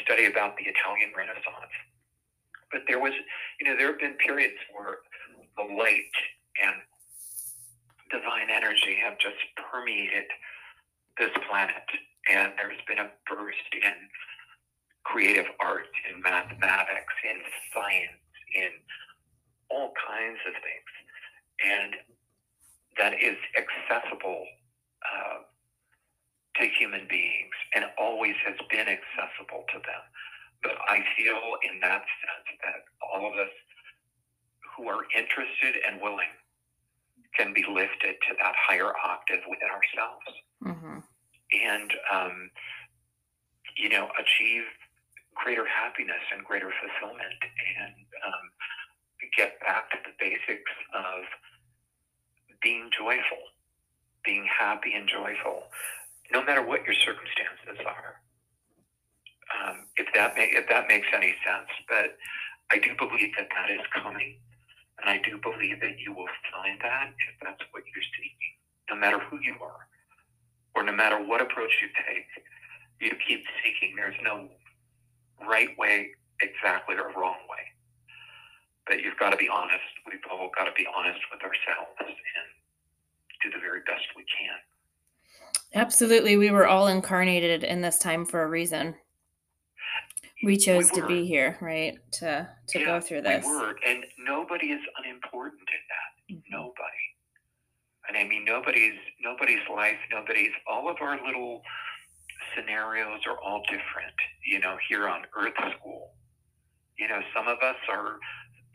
study about the Italian Renaissance. But there was, you know, there have been periods where the light and divine energy have just permeated this planet. And there's been a burst in creative art, in mathematics, in science, in all kinds of things. And that is accessible uh, to human beings and always has been accessible to them. But I feel in that sense that all of us who are interested and willing can be lifted to that higher octave within ourselves. Mm-hmm. And, um, you know, achieve greater happiness and greater fulfillment and um, get back to the basics of being joyful, being happy and joyful, no matter what your circumstances are. Um, if that may, if that makes any sense, but I do believe that that is coming, and I do believe that you will find that if that's what you're seeking, no matter who you are, or no matter what approach you take. You keep seeking. There's no right way, exactly, or wrong way. But you've got to be honest. We've all got to be honest with ourselves and do the very best we can. Absolutely. We were all incarnated in this time for a reason. We chose we to be here, right? To to yeah, go through this. We were, and nobody is unimportant in that. Mm-hmm. Nobody. And I mean nobody's nobody's life, nobody's all of our little scenarios are all different, you know, here on Earth School. You know, some of us are,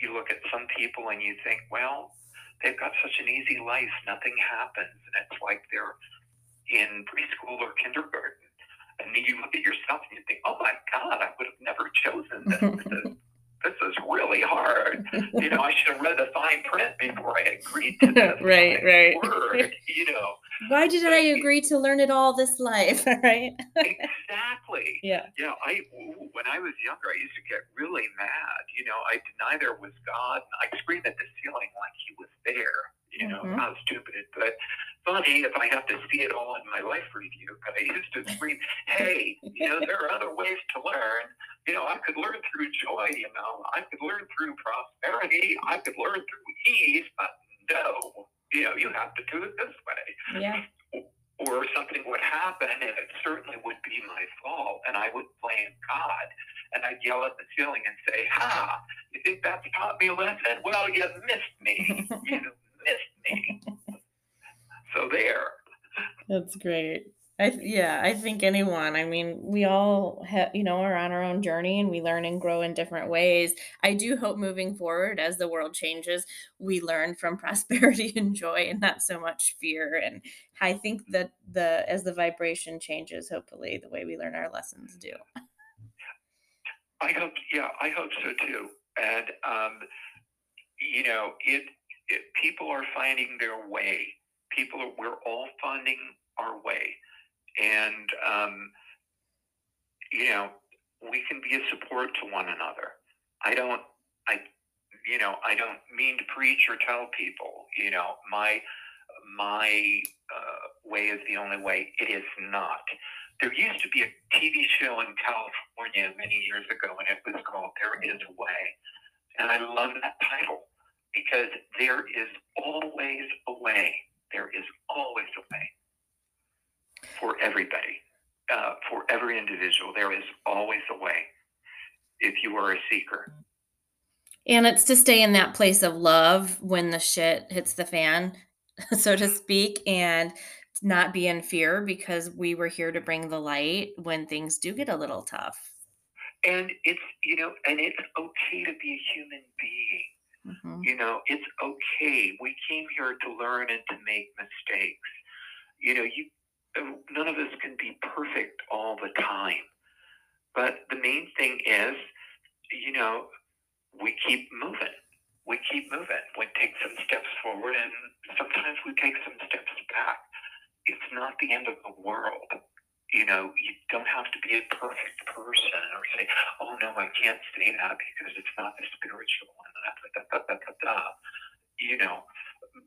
you look at some people and you think, well, they've got such an easy life, nothing happens. And it's like they're in preschool or kindergarten. And then you look at yourself and you think, oh my God, I would have never chosen this. This is really hard. you know, I should have read the fine print before I agreed to this. right, right. Word, you know. Why did I agree to learn it all this life? right. exactly. Yeah. Yeah. I when I was younger, I used to get really mad. You know, I deny there was God, and I scream at the ceiling like He was there. You know, mm-hmm. how stupid. But funny if I have to see it all in my life review. But I used to scream, "Hey, you know, there are other ways to learn. You know, I could learn through joy. You know, I could learn through prosperity. I could learn through ease. But no, you know, you have to do it this way. Yeah. Or something would happen, and it certainly would be my fault, and I would blame God, and I'd yell at the ceiling and say, "Ha! You think that's taught me a lesson? Well, you missed me. you missed me." So there. That's great. I yeah, I think anyone. I mean, we all have, you know, are on our own journey and we learn and grow in different ways. I do hope moving forward as the world changes, we learn from prosperity and joy and not so much fear. And I think that the as the vibration changes, hopefully the way we learn our lessons do. I hope yeah, I hope so too. And um, you know, it people are finding their way people are, we're all finding our way. And, um, you know, we can be a support to one another. I don't, I, you know, I don't mean to preach or tell people, you know, my, my uh, way is the only way. It is not. There used to be a TV show in California many years ago, and it was called There Is a Way. And I love that title because there is always a way there is always a way for everybody, uh, for every individual. There is always a way if you are a seeker. And it's to stay in that place of love when the shit hits the fan, so to speak, and not be in fear because we were here to bring the light when things do get a little tough. And it's, you know, and it's okay to be a human being. Mm-hmm. You know, it's okay. We came here to learn and to make mistakes. You know, you none of us can be perfect all the time. But the main thing is, you know, we keep moving. We keep moving. We take some steps forward and sometimes we take some steps back. It's not the end of the world. You know, you don't have to be a perfect person or say, oh no, I can't say that because it's not the spiritual one. da, da, da, da, da, you know,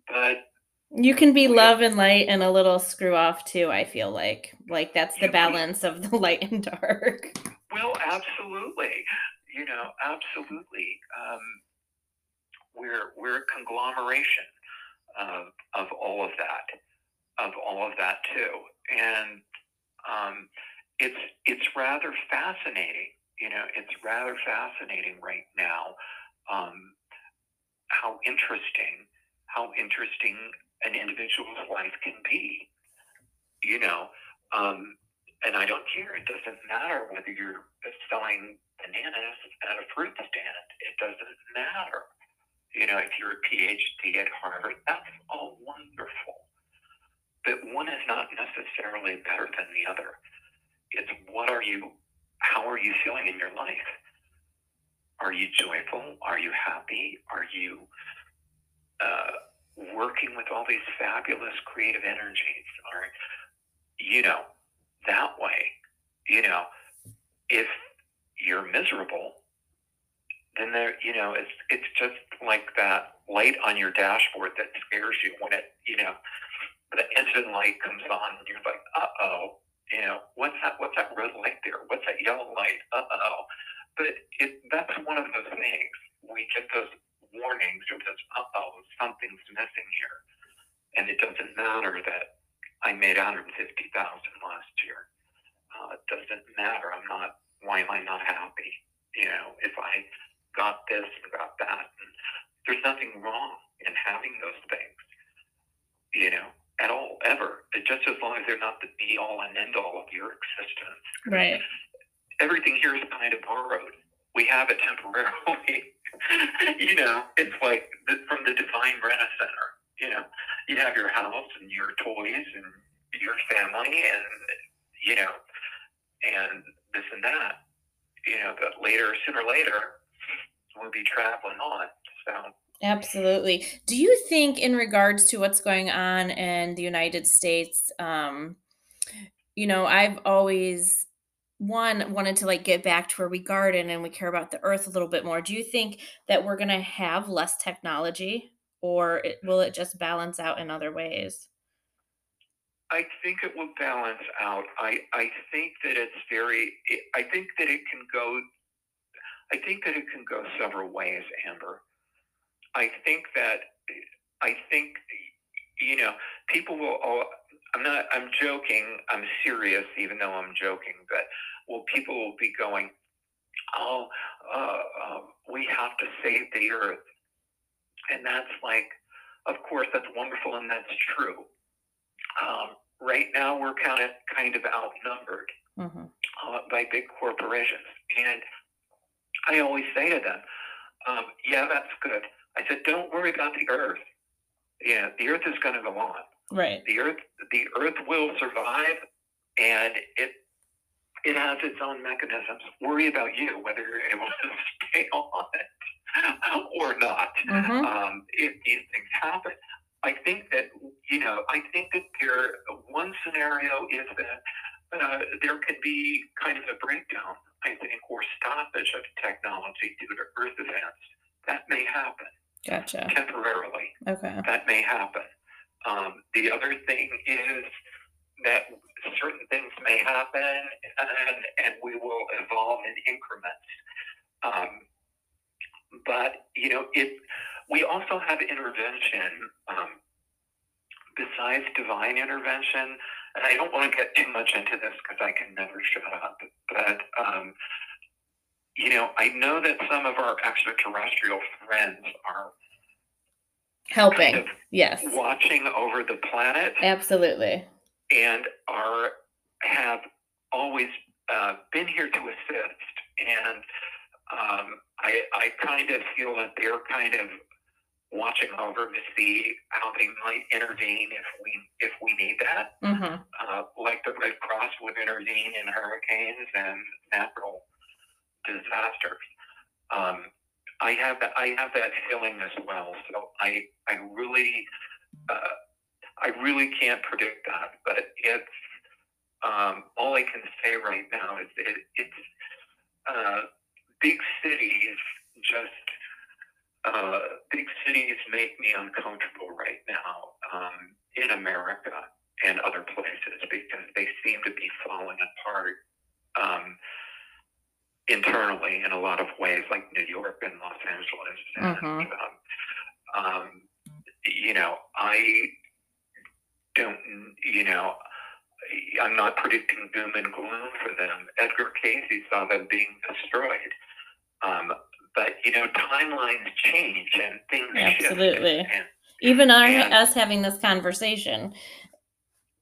but you can be love and light and a little screw off too, I feel like. Like that's the balance of the light and dark. Well, absolutely. You know, absolutely. Um, we're we're a conglomeration of of all of that, of all of that too, and um, it's it's rather fascinating. You know, it's rather fascinating right now um, how interesting how interesting an individual's life can be. You know, um, and I don't care. It doesn't matter whether you're selling bananas at a fruit stand. It doesn't matter. You know, if you're a PhD at Harvard, that's all wonderful. But one is not necessarily better than the other. It's what are you, how are you feeling in your life? Are you joyful? Are you happy? Are you uh, working with all these fabulous creative energies? Are, you know, that way, you know, if you're miserable, then there, you know, it's it's just like that light on your dashboard that scares you when it, you know, the engine light comes on and you're like, uh oh, you know, what's that? What's that red light there? What's that yellow light? Uh oh. But it, that's one of those things. We get those warnings or those, uh oh, something's missing here, and it doesn't matter that I made 150,000 last year. Uh, it doesn't matter. I'm not. Why am I not happy? You know, if I got this and got that, and there's nothing wrong in having those things. You know, at all, ever. Just as long as they're not the be all and end all of your existence. Right. Everything here is kind of borrowed. We have it temporarily. you know, it's like the, from the Divine Rent-A-Center. You know, you have your house and your toys and your family and, you know, and this and that. You know, but later, sooner or later, we'll be traveling on. So Absolutely. Do you think, in regards to what's going on in the United States, um, you know, I've always one wanted to like get back to where we garden and we care about the earth a little bit more. Do you think that we're going to have less technology or it, will it just balance out in other ways? I think it will balance out. I, I think that it's very, I think that it can go, I think that it can go several ways, Amber. I think that I think you know people will. All, I'm not. I'm joking. I'm serious, even though I'm joking. But well, people will be going. Oh, uh, uh, we have to save the earth, and that's like, of course, that's wonderful and that's true. Um, right now, we're kind of kind of outnumbered mm-hmm. uh, by big corporations, and I always say to them, um, "Yeah, that's good." I said, don't worry about the earth. Yeah, the earth is going to go on. Right. The earth, the earth will survive, and it it has its own mechanisms. Worry about you, whether you're able to stay on it or not. Mm-hmm. Um, if these things happen, I think that you know, I think that there one scenario is that uh, there could be kind of a breakdown. I think or stoppage of technology due to Earth events. That may happen. Gotcha. Temporarily. Okay. That may happen. Um, the other thing is that certain things may happen and, and we will evolve in increments. Um, but, you know, it, we also have intervention um, besides divine intervention. And I don't want to get too much into this because I can never shut up. But um, you know, I know that some of our extraterrestrial friends are helping. Kind of yes. Watching over the planet. Absolutely. And are have always uh, been here to assist. And um, I, I kind of feel that they're kind of watching over to see how they might intervene if we if we need that. Mm-hmm. Uh, like the Red Cross would intervene in hurricanes and natural disasters. Um, I have that. I have that feeling as well. So I, I really, uh, I really can't predict that. But it's, um, all I can say right now is that it's uh, big cities just uh, big cities make me uncomfortable right now um, in America and other places because they seem to be falling apart um, internally in a lot of ways, like New York and Los Angeles. And, Mhm. um, um, you know, I don't, you know, I'm not predicting doom and gloom for them. Edgar Cayce saw them being destroyed. Um, but, you know, timelines change and things. Absolutely. And, Even our And- us having this conversation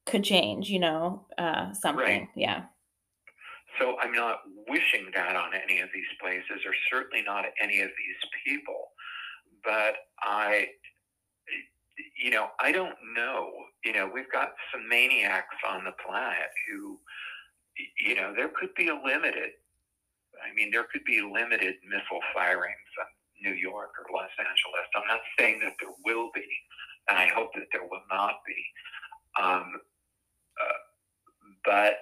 could change, you know, uh, something. Right. Yeah. So I'm not wishing that on any of these places, or certainly not any of these people. But I, you know, I don't know. You know, we've got some maniacs on the planet who, you know, there could be a limited. I mean, there could be limited missile firings on New York or Los Angeles. I'm not saying that there will be, and I hope that there will not be. Um, uh, but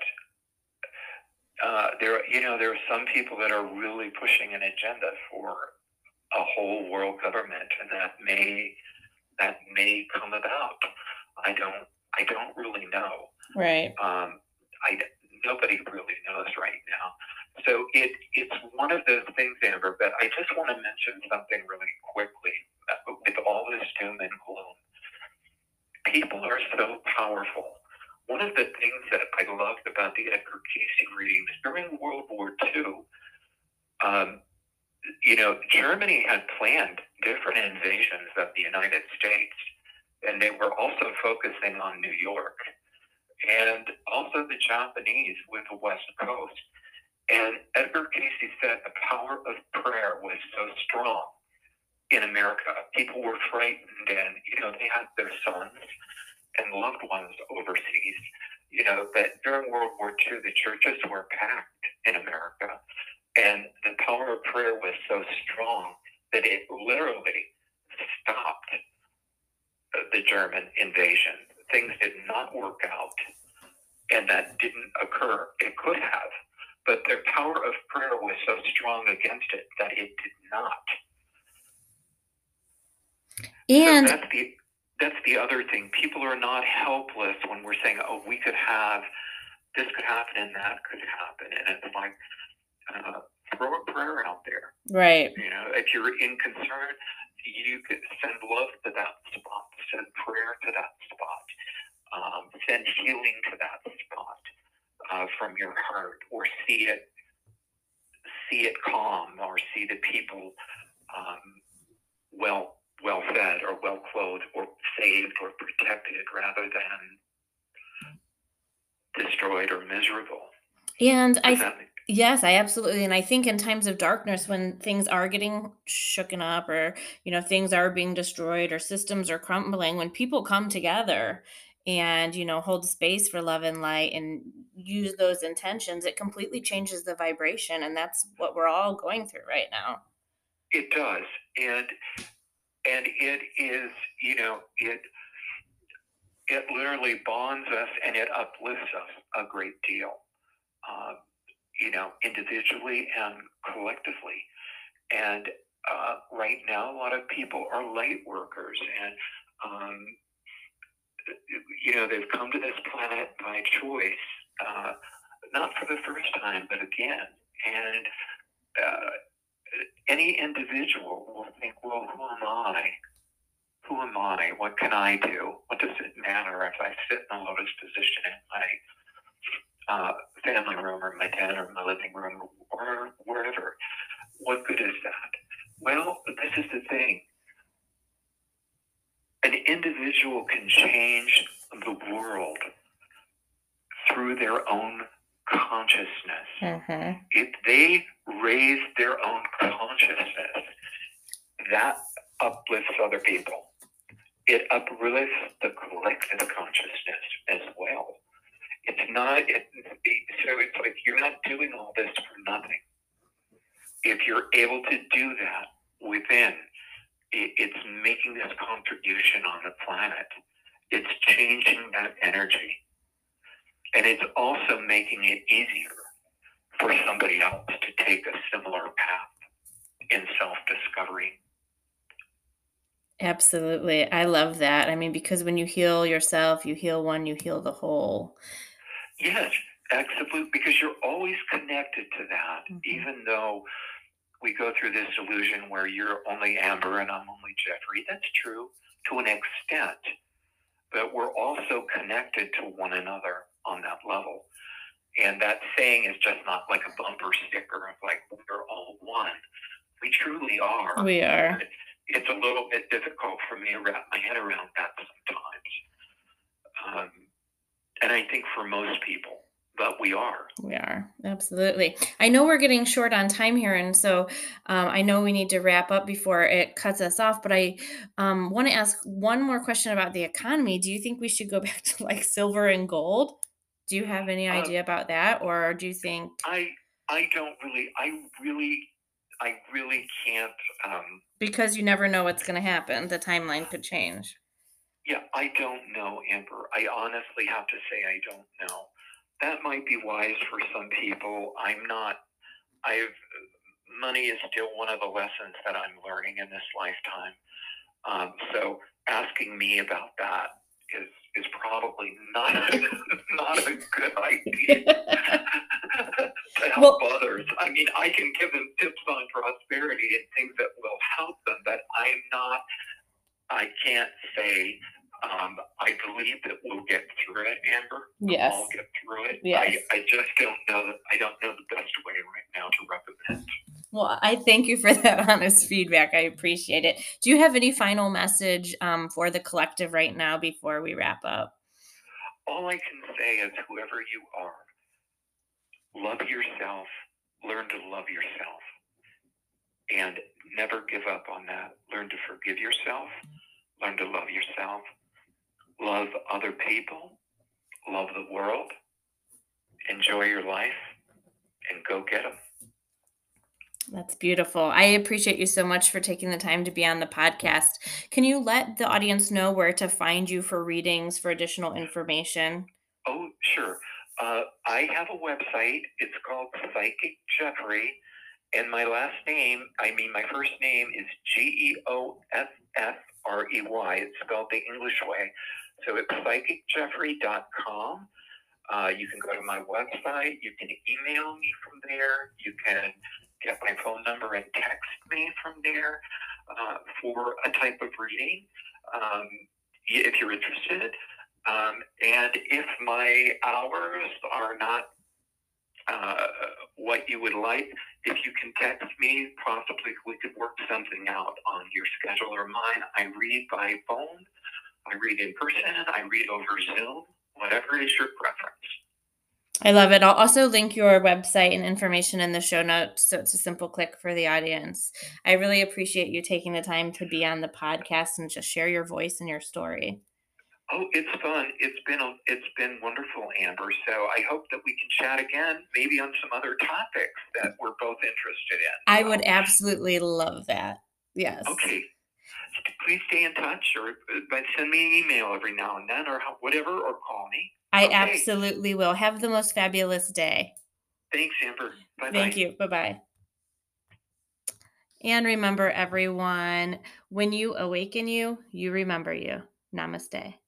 uh, there, you know, there are some people that are really pushing an agenda for a whole world government, and that may that may come about. I don't, I don't really know. Right. Um, I nobody really knows right now. So it it's one of those things, Amber. But I just want to mention something really quickly. Uh, With all this doom and gloom, people are so powerful. One of the things that I loved about the Edgar Cayce readings during World War II, um, you know, Germany had planned different invasions of the United States, and they were also focusing on New York and also the Japanese with the West Coast. And Edgar Cayce said the power of prayer was so strong in America. People were frightened, and you know they had their sons and loved ones overseas. You know but during World War II, the churches were packed in America, and the power of prayer was so strong that it literally stopped the German invasion. Things did not work out, and that didn't occur. It could have, but their power of prayer was so strong against it that it did not. And so that's the that's the other thing. People are not helpless when we're saying, "Oh, we could have this could happen and that could happen," and it's like uh, throw a prayer out there. right. You know, if you're in concern, you could send love to that spot, send prayer to that spot, um, send healing to that spot uh, from your heart, or see it, see it calm, or see the people um, well, well fed, or well clothed, or saved, or protected, rather than destroyed or miserable. And I Does that make- Yes, I absolutely. And I think in times of darkness, when things are getting shooken up or, you know, things are being destroyed or systems are crumbling, when people come together and, you know, hold space for love and light and use those intentions, it completely changes the vibration. And that's what we're all going through right now. It does, and and it is, you know, it it literally bonds us and it uplifts us a great deal, uh, you know, individually and collectively. And uh, right now, a lot of people are light workers, and um, you know, they've come to this planet by choice, uh, not for the first time, but again, and. Any individual will think, well, who am I? Who am I? What can I do? What does it matter if I sit in a lotus position in my uh, family room or my den or my living room or wherever? What good is that? Well, this is the thing. An individual can change the world through their own consciousness Mm-hmm. if they raise their own consciousness, that uplifts other people. It uplifts the collective consciousness as well. It's not, it, it, so it's like you're not doing all this for nothing. If you're able to do that within, it, it's making this contribution on the planet. It's changing that energy. and it's also making it easier for somebody else take a similar path in self discovery. Absolutely. I love that. I mean, because when you heal yourself, you heal one, you heal the whole. Yes, absolutely. Because you're always connected to that, Mhm. even though we go through this illusion where you're only Amber and I'm only Geoffrey. That's true to an extent, but we're also connected to one another on that level. And that saying is just not like a bumper sticker of like, we're all one. We truly are. We are. it's a little bit difficult for me to wrap my head around that sometimes. Um, and I think for most people, but we are. We are. Absolutely. I know we're getting short on time here. And so um, I know we need to wrap up before it cuts us off. But I um, want to ask one more question about the economy. Do you think we should go back to like silver and gold? Do you have any Uh, idea about that? Or do you think, I I don't really I really I really can't um because you never know what's going to happen, the timeline could change? yeah, I don't know, Amber. I honestly have to say I don't know. That might be wise for some people. I'm not I've money is still one of the lessons that I'm learning in this lifetime. Um, so asking me about that is is probably not not a good idea to help others. I mean, I can give them tips on prosperity and things that will help them, but I'm not. I can't say. Um, I believe that we'll get through it, Amber. Yes, We'll get through it. Yes. I, I just don't know. that- I don't know the best way right now to recommend. Well, I thank you for that honest feedback. I appreciate it. Do you have any final message um, for the collective right now before we wrap up? All I can say is, whoever you are, love yourself. Learn to love yourself, and never give up on that. Learn to forgive yourself. Learn to love yourself. Love other people. Love the world. Enjoy your life, and go get them. That's beautiful. I appreciate you so much for taking the time to be on the podcast. Can you let the audience know where to find you for readings, for additional information? Oh, sure. Uh, I have a website. It's called Psychic Geoffrey, and my last name, I mean, my first name is G E O F F R E Y. It's spelled the English way. So it's psychicgeoffrey.com. Uh, you can go to my website. You can email me from there. You can get my phone number and text me from there uh, for a type of reading um, if you're interested. Um, and if my hours are not uh, what you would like, if you can text me, possibly we could work something out on your schedule or mine. I read by phone, I read in person, I read over Zoom, whatever is your preference. I love it. I'll also link your website and information in the show notes so it's a simple click for the audience. I really appreciate you taking the time to be on the podcast and just share your voice and your story. Oh, it's fun. It's been a, it's been wonderful, Amber. So I hope that we can chat again, maybe on some other topics that we're both interested in. I would absolutely love that. Yes. Okay. Please stay in touch or uh, send me an email every now and then or whatever or call me. I Okay. absolutely will. Have the most fabulous day. Thanks, Amber. Bye Thank you. Bye bye. And remember, everyone, when you awaken you, you remember you. Namaste.